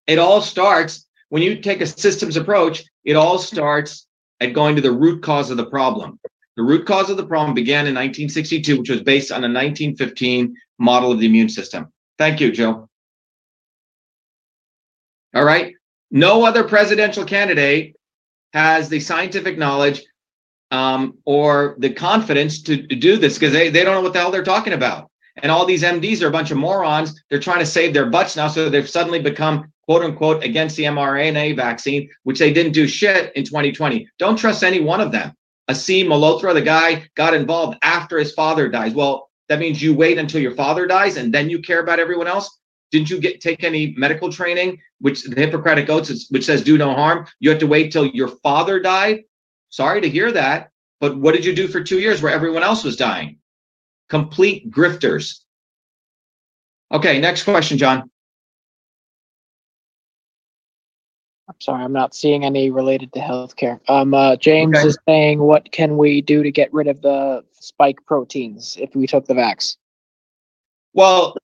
It all starts when you take a systems approach, it all starts at going to the root cause of the problem. The root cause of the problem began in 1962, which was based on a 1915 model of the immune system. Thank you, Joe. All right. No other presidential candidate has the scientific knowledge um, or the confidence to, to do this because they, they don't know what the hell they're talking about. And all these MDs are a bunch of morons. They're trying to save their butts now. So they've suddenly become quote unquote against the mRNA vaccine, which they didn't do shit in 2020. Don't trust any one of them. Aseem Malhotra, the guy got involved after his father dies. Well, that means you wait until your father dies and then you care about everyone else. Didn't you get take any medical training, which the Hippocratic Oaths, which says do no harm? You have to wait till your father died. Sorry to hear that, but what did you do for two years where everyone else was dying? Complete grifters. Okay, next question, John. I'm sorry, I'm not seeing any related to healthcare. Um, uh, James Okay. is saying, what can we do to get rid of the spike proteins if we took the vax? Well,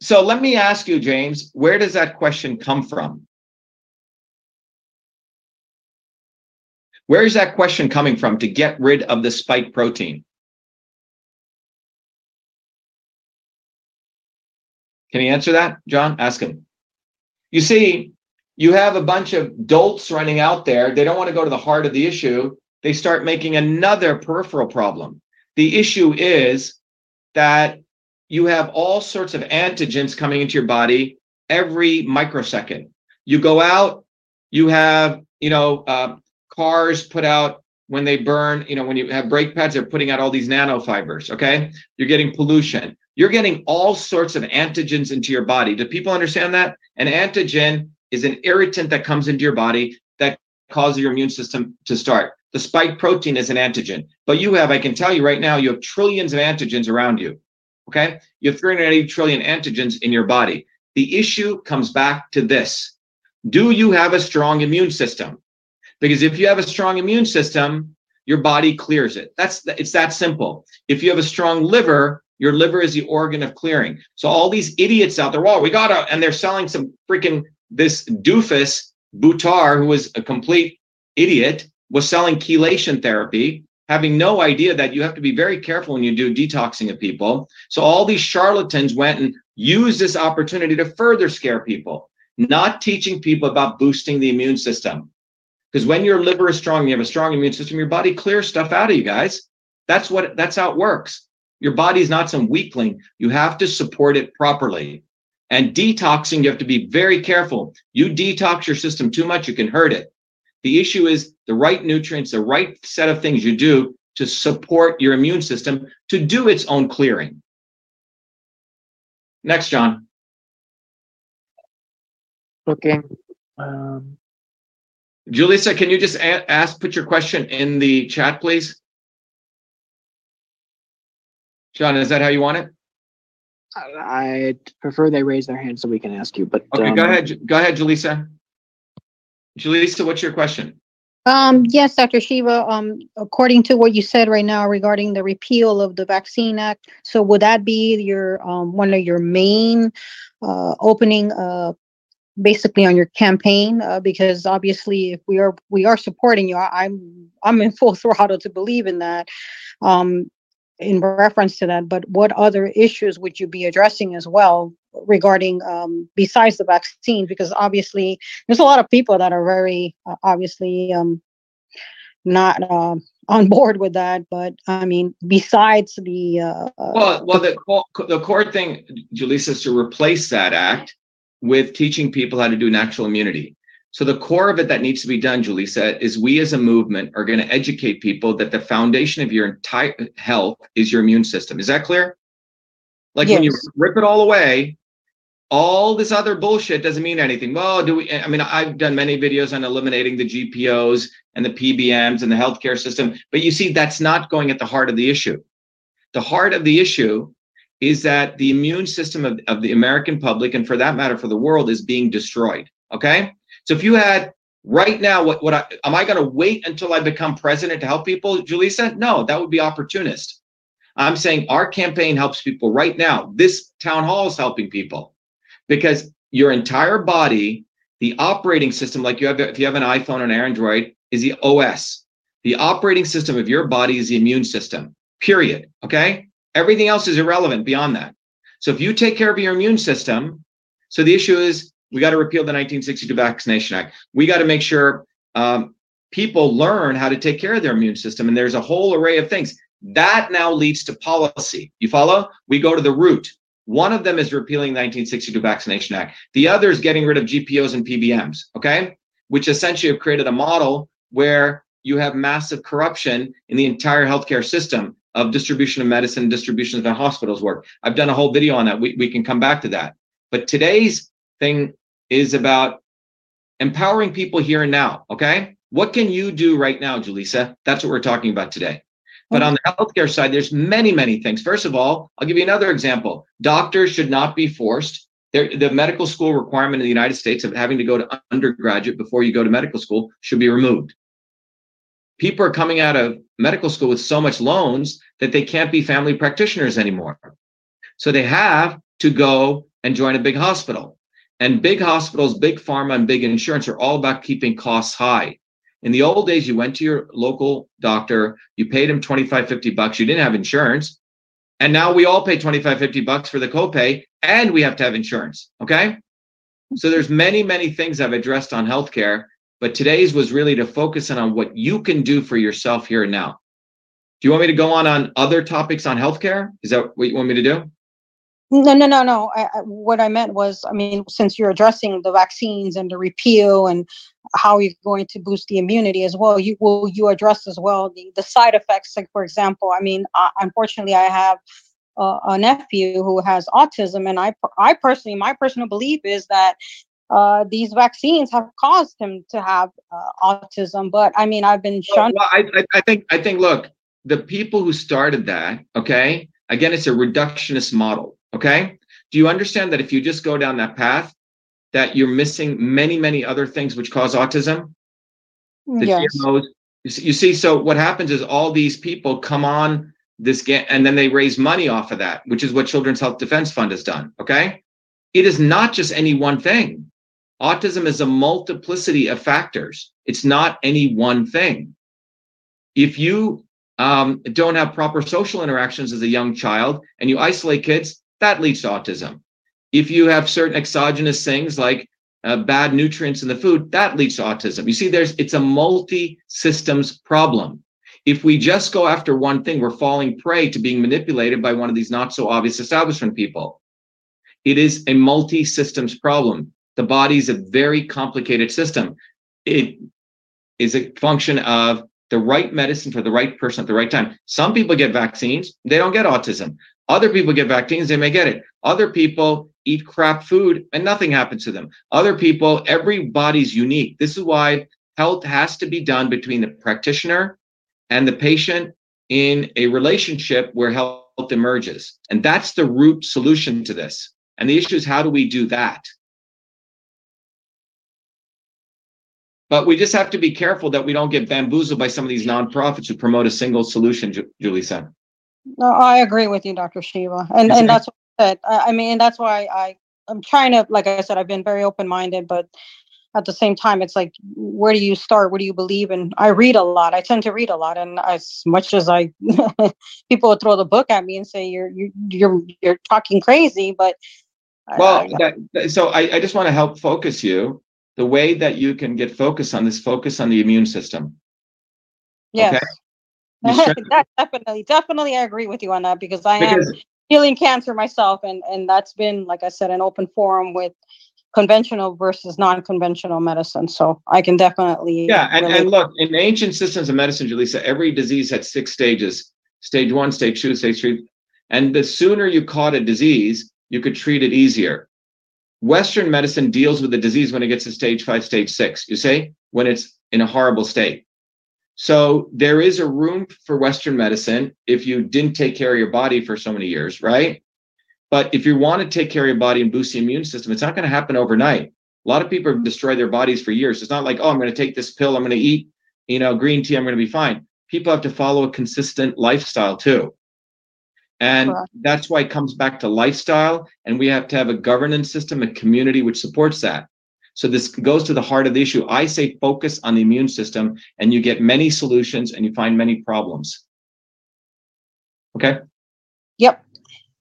so let me ask you, James, where does that question come from? Where is that question coming from to get rid of the spike protein? Can you answer that, John? Ask him. You see, you have a bunch of dolts running out there. They don't want to go to the heart of the issue. They start making another peripheral problem. The issue is that you have all sorts of antigens coming into your body every microsecond. You go out, you have, you know, uh, cars put out when they burn, you know, when you have brake pads, they're putting out all these nanofibers. Okay. You're getting pollution. You're getting all sorts of antigens into your body. Do people understand that? An antigen is an irritant that comes into your body that causes your immune system to start. The spike protein is an antigen, but you have, I can tell you right now, you have trillions of antigens around you. Okay. You have 380 trillion antigens in your body. The issue comes back to this Do you have a strong immune system? Because if you have a strong immune system, your body clears it. That's it's that simple. If you have a strong liver, your liver is the organ of clearing. So all these idiots out there, well, we got to, and they're selling some freaking this doofus Buttar, who was a complete idiot, was selling chelation therapy, having no idea that you have to be very careful when you do detoxing of people. So all these charlatans went and used this opportunity to further scare people, not teaching people about boosting the immune system. Because when your liver is strong, you have a strong immune system, your body clears stuff out of you guys. That's what that's how it works. Your body is not some weakling. You have to support it properly. And detoxing, you have to be very careful. You detox your system too much, you can hurt it. The issue is the right nutrients, the right set of things you do to support your immune system to do its own clearing. Next, John. Okay. Um, Julissa, can you just a- ask, put your question in the chat, please? John, is that how you want it? I I'd prefer they raise their hand so we can ask you, but Okay, um, go ahead. Ju- Go ahead, Julissa. Julissa, what's your question? Um, yes, Dr. Shiva, um, according to what you said right now regarding the repeal of the Vaccine Act, so would that be your, um, one of your main, uh, opening, uh, basically on your campaign? Uh, because obviously if we are, we are supporting you, I- I'm, I'm in full throttle to believe in that. Um, in reference to that, but what other issues would you be addressing as well regarding, um, besides the vaccine? Because obviously there's a lot of people that are very uh, obviously um not um on board with that but i mean besides the uh Well, well, the the core thing, Julissa, is to replace that act with teaching people how to do natural immunity. So the core of it that needs to be done, Julissa, is we as a movement are going to educate people that the foundation of your entire health is your immune system. Is that clear? Like when you rip it all away, all this other bullshit doesn't mean anything. Well, do we? I mean, I've done many videos on eliminating the GPOs and the PBMs and the healthcare system, but you see, that's not going at the heart of the issue. The heart of the issue is that the immune system of, of the American public, and for that matter, for the world, is being destroyed. Okay. So if you had Right now, what, what I, am I going to wait until I become president to help people, Julissa? No, that would be opportunist. I'm saying our campaign helps people right now. This town hall is helping people because your entire body, the operating system, like you have, if you have an iPhone or an Android, is the OS. The operating system of your body is the immune system, period. Okay. Everything else is irrelevant beyond that. So if you take care of your immune system, so the issue is we got to repeal the 1962 Vaccination Act. We got to make sure um, people learn how to take care of their immune system. And there's a whole array of things. That now leads to policy. You follow? We go to the root. One of them is repealing the 1962 Vaccination Act. The other is getting rid of GPOs and PBMs, okay? Which essentially have created a model where you have massive corruption in the entire healthcare system of distribution of medicine, distribution of the hospitals work. I've done a whole video on that. We, we can come back to that. But today's thing is about empowering people here and now. Okay. What can you do right now, Julissa? That's what we're talking about today. But on the healthcare side, there's many, many things. First of all, I'll give you another example. Doctors should not be forced. They're, the medical school requirement in the United States of having to go to undergraduate before you go to medical school should be removed. People are coming out of medical school with so much loans that they can't be family practitioners anymore. So they have to go and join a big hospital. And big hospitals, big pharma, and big insurance are all about keeping costs high. In the old days, you went to your local doctor, you paid him 25, 50 bucks, you didn't have insurance. And now we all pay 25, 50 bucks for the copay, and we have to have insurance. Okay. So there's many, many things I've addressed on healthcare, but today's was really to focus in on what you can do for yourself here and now. Do you want me to go on on other topics on healthcare? Is that what you want me to do? No, no, no, no. I, I, what I meant was, I mean, since you're addressing the vaccines and the repeal and how you're going to boost the immunity as well, you will you address as well the, the side effects. Like for example, I mean, uh, unfortunately, I have uh, a nephew who has autism, and I, I personally, my personal belief is that uh, these vaccines have caused him to have uh, autism. But I mean, I've been shunned. Well, I, I think, I think, look, the people who started that, okay, again, it's a reductionist model Okay. Do you understand that if you just go down that path, that you're missing many, many other things which cause autism? The yes. GMOs. You see, so what happens is all these people come on this game and then they raise money off of that, which is what Children's Health Defense Fund has done. Okay. It is not just any one thing. Autism is a multiplicity of factors. It's not any one thing. If you um, don't have proper social interactions as a young child and you isolate kids, that leads to autism. If you have certain exogenous things like uh, bad nutrients in the food, that leads to autism. You see, there's it's a multi-systems problem. If we just go after one thing, we're falling prey to being manipulated by one of these not so obvious establishment people. It is a multi-systems problem. The body is a very complicated system. It is a function of the right medicine for the right person at the right time. Some people get vaccines, they don't get autism. Other people get vaccines, they may get it. Other people eat crap food and nothing happens to them. Other people, everybody's unique. This is why health has to be done between the practitioner and the patient in a relationship where health emerges. And that's the root solution to this. And the issue is how do we do that? But we just have to be careful that we don't get bamboozled by some of these nonprofits who promote a single solution, Julissa. No, I agree with you, Dr. Shiva, and and that's what I said. I, I mean, that's why I I'm trying to, like I said, I've been very open minded, but at the same time, it's like, where do you start? What do you believe in? I read a lot. I tend to read a lot, and as much as I, people will throw the book at me and say you're you're you're, you're talking crazy, but well, I, that, so I, I just want to help focus you. The way that you can get focus on this, focus on the immune system. Yes. Okay? that definitely, definitely, I agree with you on that because I because, am healing cancer myself, and and that's been, like I said, an open forum with conventional versus non-conventional medicine. So I can definitely yeah. And, and look, in ancient systems of medicine, Julissa, every disease had six stages: stage one, stage two, stage three. And the sooner you caught a disease, you could treat it easier. Western medicine deals with the disease when it gets to stage five, stage six. You say when it's in a horrible state. So there is a room for Western medicine if you didn't take care of your body for so many years, right? But if you want to take care of your body and boost the immune system, it's not going to happen overnight. A lot of people have destroyed their bodies for years. It's not like, oh, I'm going to take this pill, I'm going to eat, you know, green tea, I'm going to be fine. People have to follow a consistent lifestyle too. And that's why it comes back to lifestyle. And we have to have a governance system, a community which supports that. So this goes to the heart of the issue. I say focus on the immune system, and you get many solutions and you find many problems. Okay. Yep.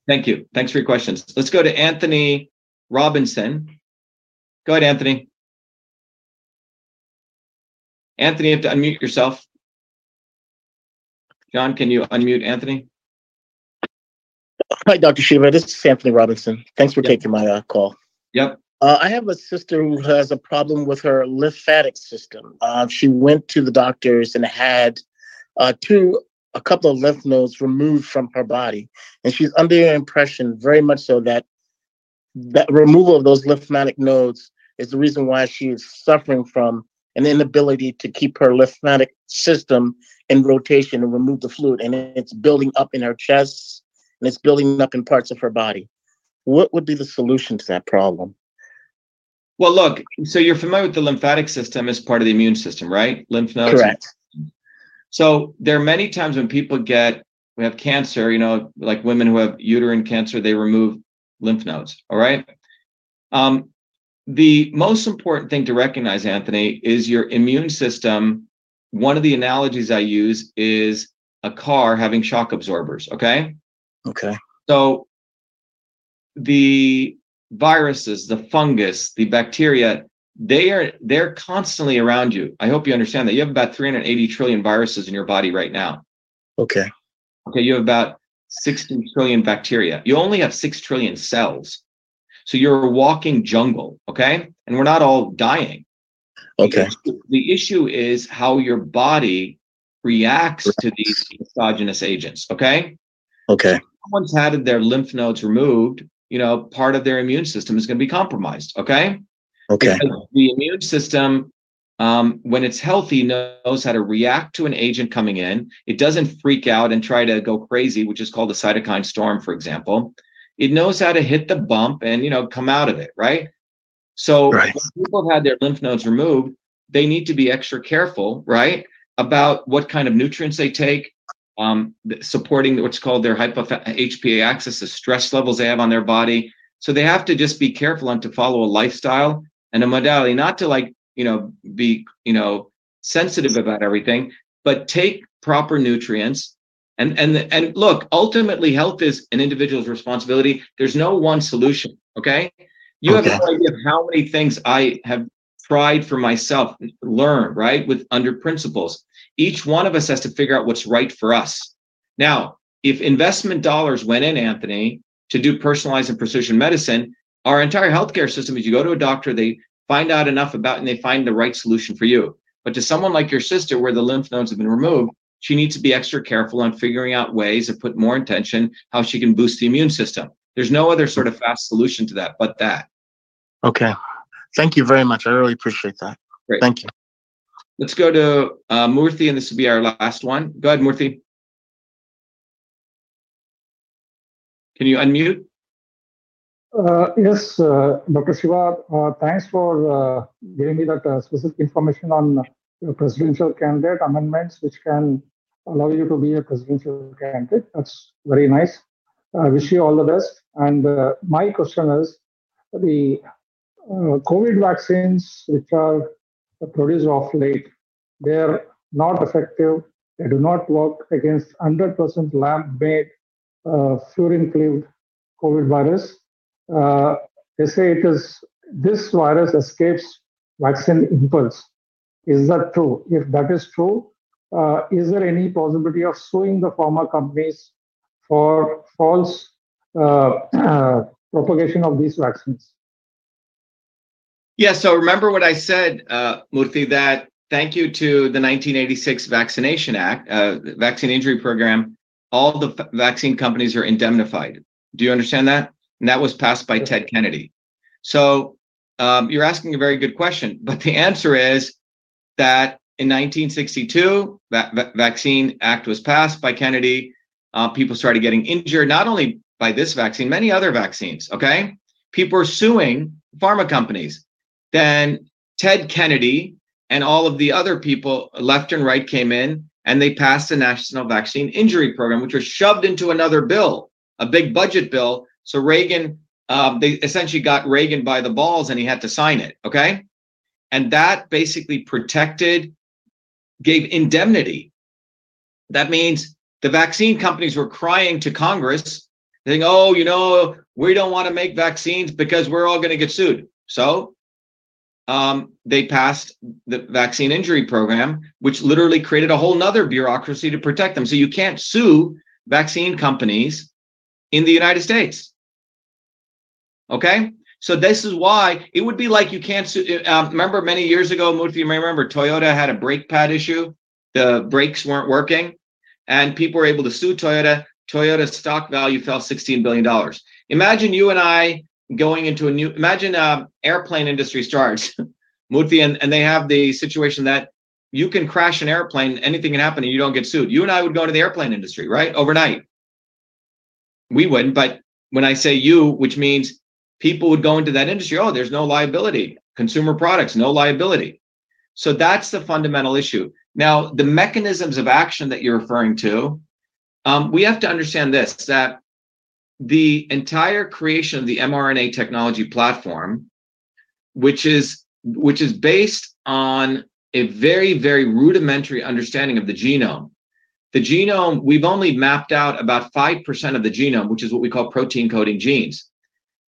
Thank you. Thanks for your questions. Let's go to Anthony Robinson. Go ahead, Anthony. Anthony, you have to unmute yourself. John, can you unmute Anthony? Hi, Dr. Shiva. This is Anthony Robinson. Thanks for Yep. taking my uh, call. Yep. Uh, I have a sister who has a problem with her lymphatic system. Uh, she went to the doctors and had uh, two, a couple of lymph nodes removed from her body, and she's under the impression, very much so, that that removal of those lymphatic nodes is the reason why she is suffering from an inability to keep her lymphatic system in rotation and remove the fluid, and it's building up in her chest and it's building up in parts of her body. What would be the solution to that problem? Well, look, so you're familiar with the lymphatic system as part of the immune system, right? Lymph nodes. Correct. So there are many times when people get we have cancer, you know, like women who have uterine cancer, they remove lymph nodes. All right. Um, the most important thing to recognize, Anthony, is your immune system. One of the analogies I use is a car having shock absorbers. Okay. Okay. So the viruses, the fungus, the bacteria, they are they're constantly around you. I hope you understand that. You have about 380 trillion viruses in your body right now. Okay. Okay, you have about 60 trillion bacteria. You only have 6 trillion cells. So you're a walking jungle, okay? And we're not all dying. Okay. The issue is how your body reacts to these exogenous agents, okay? Okay. someone's had their lymph nodes removed, you know, part of their immune system is going to be compromised. Okay. Okay. Because the immune system, um, when it's healthy, knows how to react to an agent coming in. It doesn't freak out and try to go crazy, which is called a cytokine storm, for example. It knows how to hit the bump and, you know, come out of it. Right. So Right. when people have had their lymph nodes removed, they need to be extra careful, right, about what kind of nutrients they take, um, supporting what's called their hypo HPA axis, the stress levels they have on their body. So they have to just be careful and to follow a lifestyle and a modality, not to like, you know, be, you know, sensitive about everything, but take proper nutrients. And and and look, ultimately, health is an individual's responsibility. There's no one solution. Okay. You Okay. have no idea how many things I have tried for myself, learned, right? With under principles each one of us has to figure out what's right for us. Now, if investment dollars went in, Anthony, to do personalized and precision medicine, our entire healthcare system is you go to a doctor, they find out enough about and they find the right solution for you. But to someone like your sister, where the lymph nodes have been removed, she needs to be extra careful on figuring out ways to put more intention how she can boost the immune system. There's no other sort of fast solution to that but that. Okay. Thank you very much. I really appreciate that. Great. Thank you. Let's go to uh, Murthy, and this will be our last one. Go ahead, Murthy. Can you unmute? Uh, yes, uh, Dr. Shiva, uh, thanks for uh, giving me that uh, specific information on presidential candidate amendments, which can allow you to be a presidential candidate. That's very nice. I wish you all the best. And uh, my question is the COVID vaccines, which are produced of late, they're not effective. They do not work against 100% lab-made uh, furin-cleaved COVID virus. Uh, they say it is this virus escapes vaccine impulse. Is that true? If that is true, uh, is there any possibility of suing the pharma companies for false uh, propagation of these vaccines? Yeah, so remember what I said, uh, Murthy, that thank you to the 1986 Vaccination Act, uh, Vaccine Injury Program, all the f- vaccine companies are indemnified. Do you understand that? And that was passed by Ted Kennedy. So um, you're asking a very good question, but the answer is that in 1962, that va- Vaccine Act was passed by Kennedy. Uh, people started getting injured, not only by this vaccine, many other vaccines. Okay, people are suing pharma companies. Then Ted Kennedy and all of the other people, left and right, came in and they passed the National Vaccine Injury Program, which was shoved into another bill, a big budget bill. So Reagan, um, they essentially got Reagan by the balls and he had to sign it. Okay. And that basically protected, gave indemnity. That means the vaccine companies were crying to Congress, saying, oh, you know, we don't want to make vaccines because we're all going to get sued. So um, they passed the vaccine injury program, which literally created a whole nother bureaucracy to protect them. So you can't sue vaccine companies in the United States. Okay. So this is why it would be like you can't sue. Uh, remember many years ago, Murthy, you may remember Toyota had a brake pad issue. The brakes weren't working and people were able to sue Toyota. Toyota's stock value fell $16 billion. Imagine you and I going into a new imagine uh, airplane industry starts Murthy, and, and they have the situation that you can crash an airplane anything can happen and you don't get sued. You and i would go into the airplane industry right overnight. We wouldn't but when i say you which means people would go into that industry oh there's no liability. Consumer products no liability. So that's the fundamental issue. Now the mechanisms of action that you're referring to um, we have to understand this that the entire creation of the mRNA technology platform, which is which is based on a very very rudimentary understanding of the genome. The genome we've only mapped out about five percent of the genome, which is what we call protein coding genes.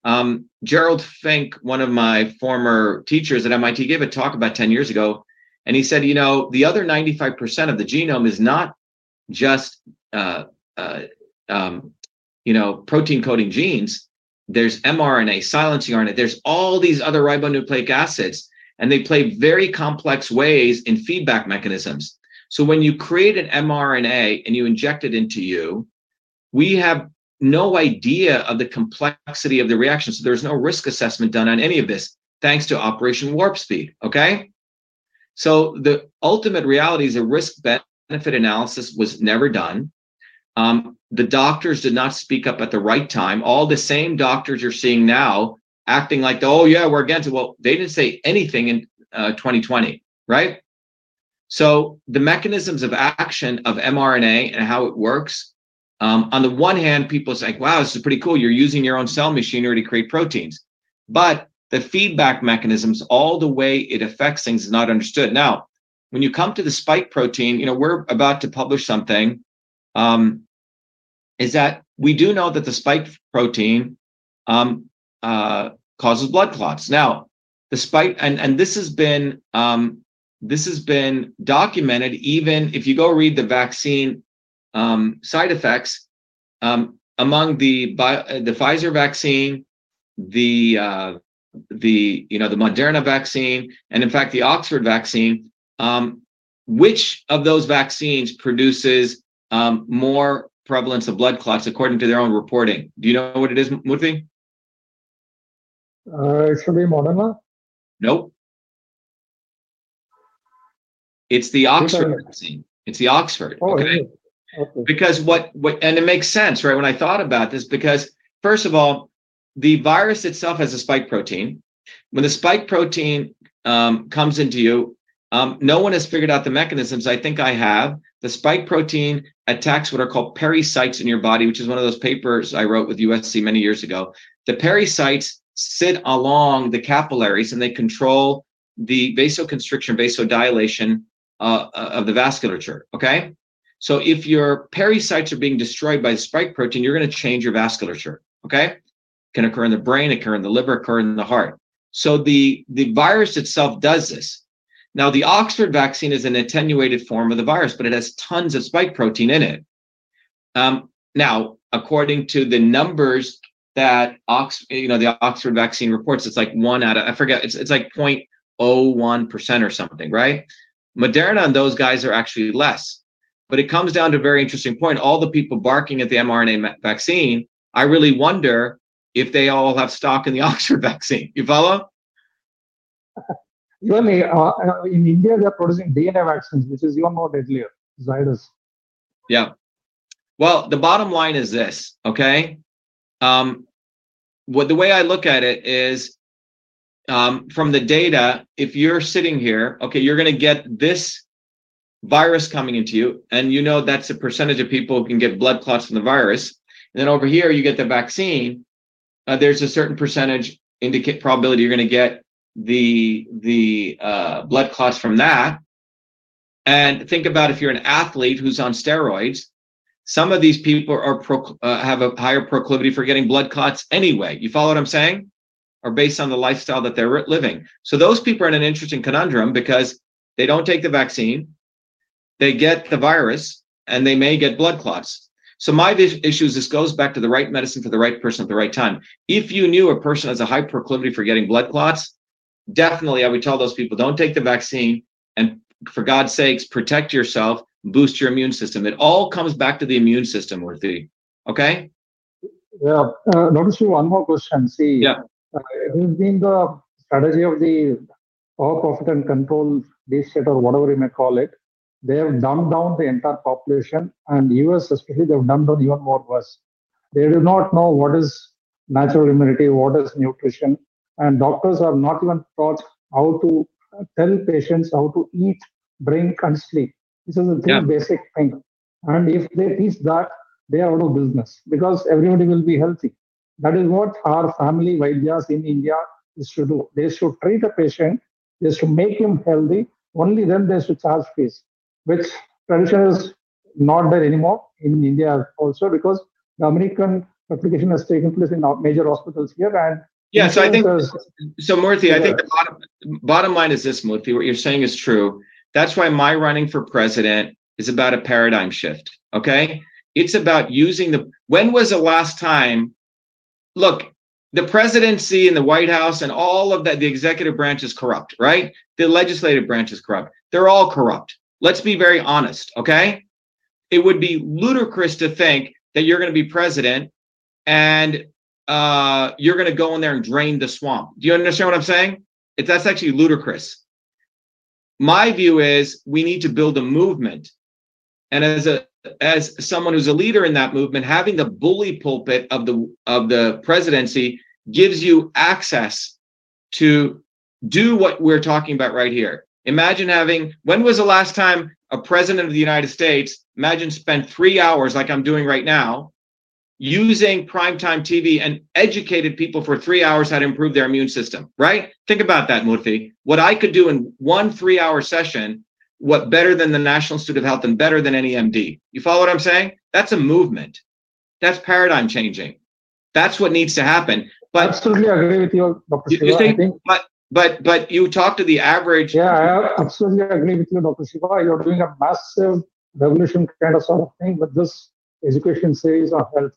Um, Gerald Fink, one of my former teachers at MIT, gave a talk about 10 years ago, and he said, you know, the other 95% of the genome is not just uh, uh, um, you know, protein coding genes, there's mRNA, silencing RNA, there's all these other ribonucleic acids, and they play very complex ways in feedback mechanisms. So when you create an mRNA and you inject it into you, we have no idea of the complexity of the reaction. So there's no risk assessment done on any of this, thanks to Operation Warp Speed. Okay. So the ultimate reality is a risk benefit analysis was never done. Um, the doctors did not speak up at the right time. All the same doctors you're seeing now acting like, oh, yeah, we're against it. Well, they didn't say anything in uh, 2020, right? So the mechanisms of action of mRNA and how it works. Um, on the one hand, people say, wow, this is pretty cool. You're using your own cell machinery to create proteins. But the feedback mechanisms, all the way it affects things is not understood. Now, when you come to the spike protein, you know, we're about to publish something um, is that we do know that the spike protein um, uh, causes blood clots. Now, the spike, and, and this has been um, this has been documented. Even if you go read the vaccine um, side effects um, among the the Pfizer vaccine, the uh, the you know the Moderna vaccine, and in fact the Oxford vaccine, um, which of those vaccines produces um, more prevalence of blood clots according to their own reporting. Do you know what it is, Murthy? Uh, it should be Moderna. Nope. It's the Oxford vaccine. It's the Oxford. Oh, okay? okay. Because what what and it makes sense, right? When I thought about this, because first of all, the virus itself has a spike protein. When the spike protein um, comes into you, um, no one has figured out the mechanisms. I think I have. The spike protein attacks what are called pericytes in your body, which is one of those papers I wrote with USC many years ago. The pericytes sit along the capillaries and they control the vasoconstriction, vasodilation uh, uh, of the vasculature. Okay. So if your pericytes are being destroyed by the spike protein, you're going to change your vasculature. Okay. Can occur in the brain, occur in the liver, occur in the heart. So the, the virus itself does this. Now, the Oxford vaccine is an attenuated form of the virus, but it has tons of spike protein in it. Um, now, according to the numbers that Ox, you know, the Oxford vaccine reports, it's like one out of I forget, it's it's like 0.01 percent or something, right? Moderna and those guys are actually less. But it comes down to a very interesting point. All the people barking at the mRNA vaccine, I really wonder if they all have stock in the Oxford vaccine. You follow? Even uh, uh, in India, they are producing DNA vaccines, which is even more deadlier. Zydus. Yeah. Well, the bottom line is this, okay? Um, what the way I look at it is um, from the data, if you're sitting here, okay, you're going to get this virus coming into you, and you know that's a percentage of people who can get blood clots from the virus. And then over here, you get the vaccine. Uh, there's a certain percentage indicate probability you're going to get the the uh, blood clots from that. And think about if you're an athlete who's on steroids, some of these people are pro, uh, have a higher proclivity for getting blood clots anyway. You follow what I'm saying? Or based on the lifestyle that they're living. So those people are in an interesting conundrum because they don't take the vaccine, they get the virus, and they may get blood clots. So my issue is this goes back to the right medicine for the right person at the right time. If you knew a person has a high proclivity for getting blood clots, definitely I would tell those people don't take the vaccine and for God's sakes, protect yourself, boost your immune system. It all comes back to the immune system, Murthy. Okay? Yeah. Uh, notice you one more question. See, yeah. Uh, it has been the strategy of the profit, and control this state or whatever you may call it. They have dumbed down the entire population, and US especially, they have dumbed down even more worse. They do not know what is natural immunity, what is nutrition, and doctors are not even taught how to tell patients how to eat, drink, and sleep. This is a yeah. basic thing. And if they teach that, they are out of business because everybody will be healthy. That is what our family Vaidyas in India is to do. They should treat a patient, they should make him healthy, only then they should charge fees, which tradition is not there anymore in India also because the American application has taken place in major hospitals here and yeah, so I think so, Murthy. Yeah. I think the bottom bottom line is this, Murthy. What you're saying is true. That's why my running for president is about a paradigm shift. Okay, it's about using the. When was the last time? Look, the presidency and the White House and all of that, the executive branch is corrupt, right? The legislative branch is corrupt. They're all corrupt. Let's be very honest. Okay, it would be ludicrous to think that you're going to be president and uh, you're going to go in there and drain the swamp. Do you understand what I'm saying? It, that's actually ludicrous. My view is we need to build a movement, and as a as someone who's a leader in that movement, having the bully pulpit of the of the presidency gives you access to do what we're talking about right here. Imagine having when was the last time a president of the United States imagine spent three hours like I'm doing right now using primetime TV and educated people for three hours how to improve their immune system, right? Think about that, Murthy. What I could do in one three hour session, what better than the National Institute of Health and better than any MD? You follow what I'm saying? That's a movement. That's paradigm changing. That's what needs to happen. But absolutely agree with you, Dr. You, you think, think, but but but you talk to the average. Yeah, I absolutely agree with you, Dr. Shiva. You're doing a massive revolution kind of sort of thing with this education series on health.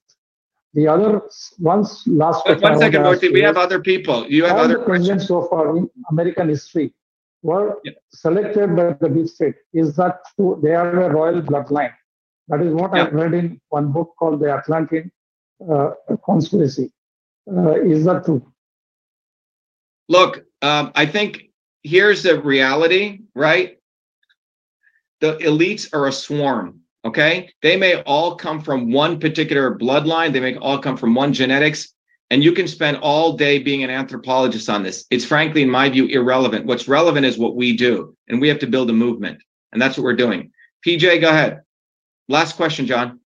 The other once last. But one second, Murthy. We have other people. You have other presidents so far in American history were yeah. selected by the deep state. Is that true? They are a royal bloodline. That is what yeah. I read in one book called The Atlantean uh, Conspiracy. Uh, is that true? Look, um, I think here's the reality, right? The elites are a swarm. Okay. They may all come from one particular bloodline, they may all come from one genetics. And you can spend all day being an anthropologist on this. It's frankly, in my view, irrelevant. What's relevant is what we do, and we have to build a movement. And that's what we're doing. PJ, go ahead. Last question, John.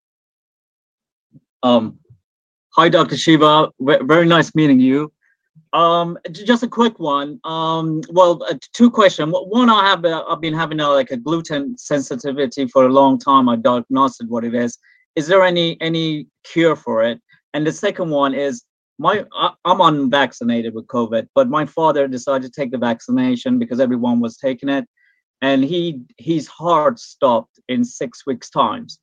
Um, hi, Dr. Shiva. Very nice meeting you. Um, just a quick one. Um, well, uh, two questions. One, I have uh, I've been having a, like a gluten sensitivity for a long time. I diagnosed what it is. Is there any any cure for it? And the second one is my I, I'm unvaccinated with COVID, but my father decided to take the vaccination because everyone was taking it, and he his heart stopped in six weeks times.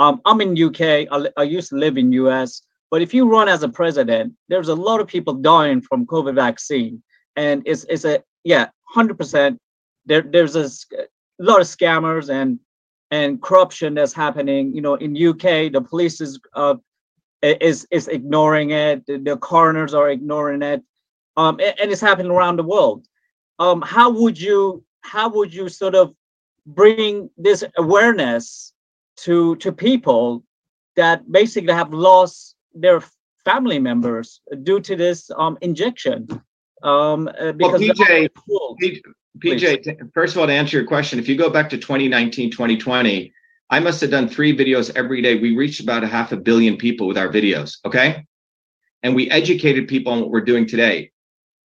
Um, I'm in UK. I, I used to live in US. But if you run as a president, there's a lot of people dying from COVID vaccine, and it's it's a yeah, hundred percent. There there's a, a lot of scammers and and corruption that's happening. You know, in UK, the police is uh, is is ignoring it. The, coroners are ignoring it, um, and it's happening around the world. Um, how would you how would you sort of bring this awareness to to people that basically have lost their family members due to this um, injection. Um, uh, Well, because PJ, Cool. P- PJ, first of all, to answer your question, if you go back to 2019, 2020, I must have done three videos every day. We reached about a half a billion people with our videos. Okay. And we educated people on what we're doing today.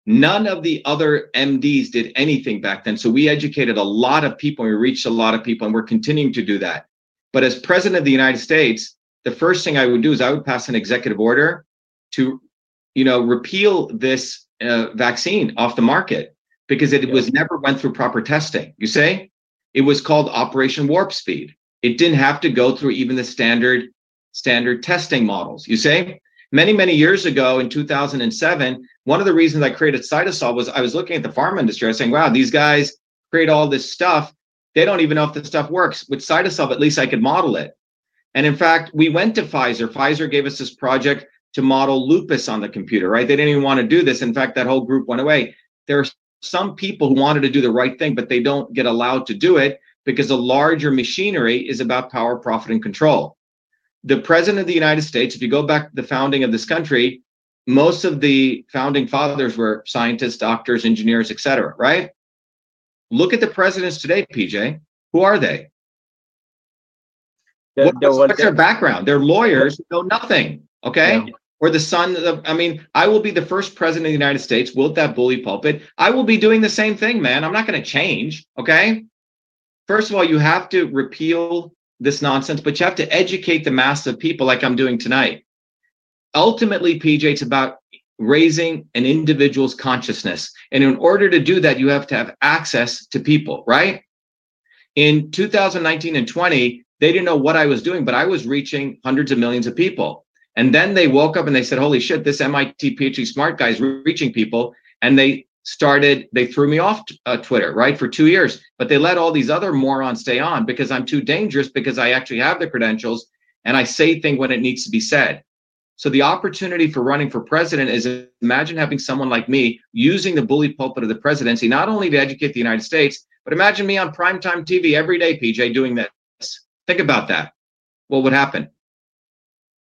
None of the other MDs did anything back then. So we educated a lot of people we reached a lot of people and we're continuing to do that. But as president of the United States, the first thing I would do is I would pass an executive order to, you know, repeal this uh, vaccine off the market because it Yeah. was never went through proper testing. You say it was called Operation Warp Speed. It didn't have to go through even the standard standard testing models. You say many many years ago in 2007, one of the reasons I created CytoSolve was I was looking at the pharma industry. I was saying, wow, these guys create all this stuff. They don't even know if the stuff works. With CytoSolve, at least I could model it. And in fact, we went to Pfizer. Pfizer gave us this project to model lupus on the computer, right? They didn't even want to do this. In fact, that whole group went away. There are some people who wanted to do the right thing, but they don't get allowed to do it because the larger machinery is about power, profit, and control. The president of the United States, if you go back to the founding of this country, most of the founding fathers were scientists, doctors, engineers, etc. Right? Look at the presidents today, PJ. Who are they? The- What- what's, their background? They're lawyers who know nothing. Okay. Yeah. Or the son of, I mean, I will be the first president of the United States with that bully pulpit. I will be doing the same thing, man. I'm not going to change. Okay. First of all, you have to repeal this nonsense, but you have to educate the mass of people like I'm doing tonight. Ultimately, PJ, it's about raising an individual's consciousness. And in order to do that, you have to have access to people, right? In 2019 and 20, they didn't know what I was doing, but I was reaching hundreds of millions of people. And then they woke up and they said, Holy shit, this MIT PhD smart guy is reaching people. And they started, they threw me off uh, Twitter, right, for two years. But they let all these other morons stay on because I'm too dangerous because I actually have the credentials and I say things when it needs to be said. So the opportunity for running for president is imagine having someone like me using the bully pulpit of the presidency, not only to educate the United States, but imagine me on primetime TV every day, PJ, doing this. Think about that. What would happen?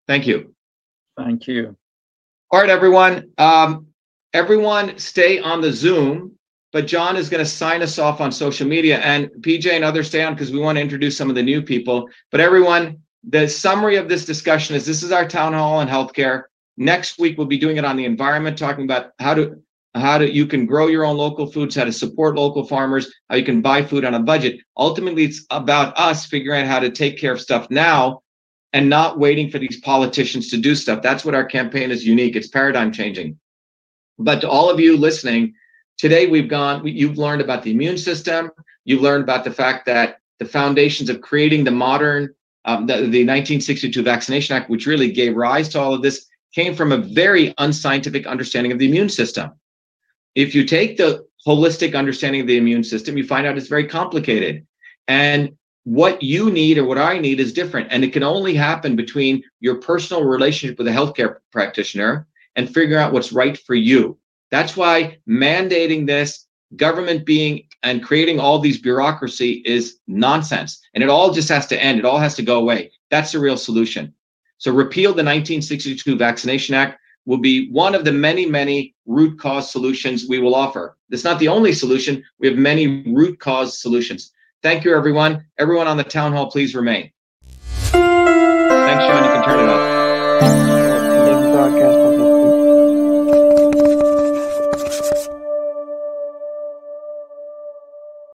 Thank you. Thank you. All right, everyone. Um, everyone stay on the Zoom, but John is going to sign us off on social media and PJ and others stay on because we want to introduce some of the new people. But everyone, the summary of this discussion is this is our town hall on healthcare. Next week, we'll be doing it on the environment, talking about how to how to you can grow your own local foods, how to support local farmers, how you can buy food on a budget. Ultimately, it's about us figuring out how to take care of stuff now and not waiting for these politicians to do stuff. That's what our campaign is unique. It's paradigm changing. But to all of you listening, today we've gone, you've learned about the immune system. You've learned about the fact that the foundations of creating the modern, um, the, the 1962 Vaccination Act, which really gave rise to all of this, came from a very unscientific understanding of the immune system. If you take the holistic understanding of the immune system, you find out it's very complicated. And what you need or what I need is different. And it can only happen between your personal relationship with a healthcare practitioner and figuring out what's right for you. That's why mandating this, government being and creating all these bureaucracy is nonsense. And it all just has to end. It all has to go away. That's the real solution. So repeal the 1962 Vaccination Act will be one of the many, many root cause solutions we will offer. It's not the only solution. We have many root cause solutions. Thank you, everyone. Everyone on the town hall, please remain. Thanks, Sean. You can turn it off.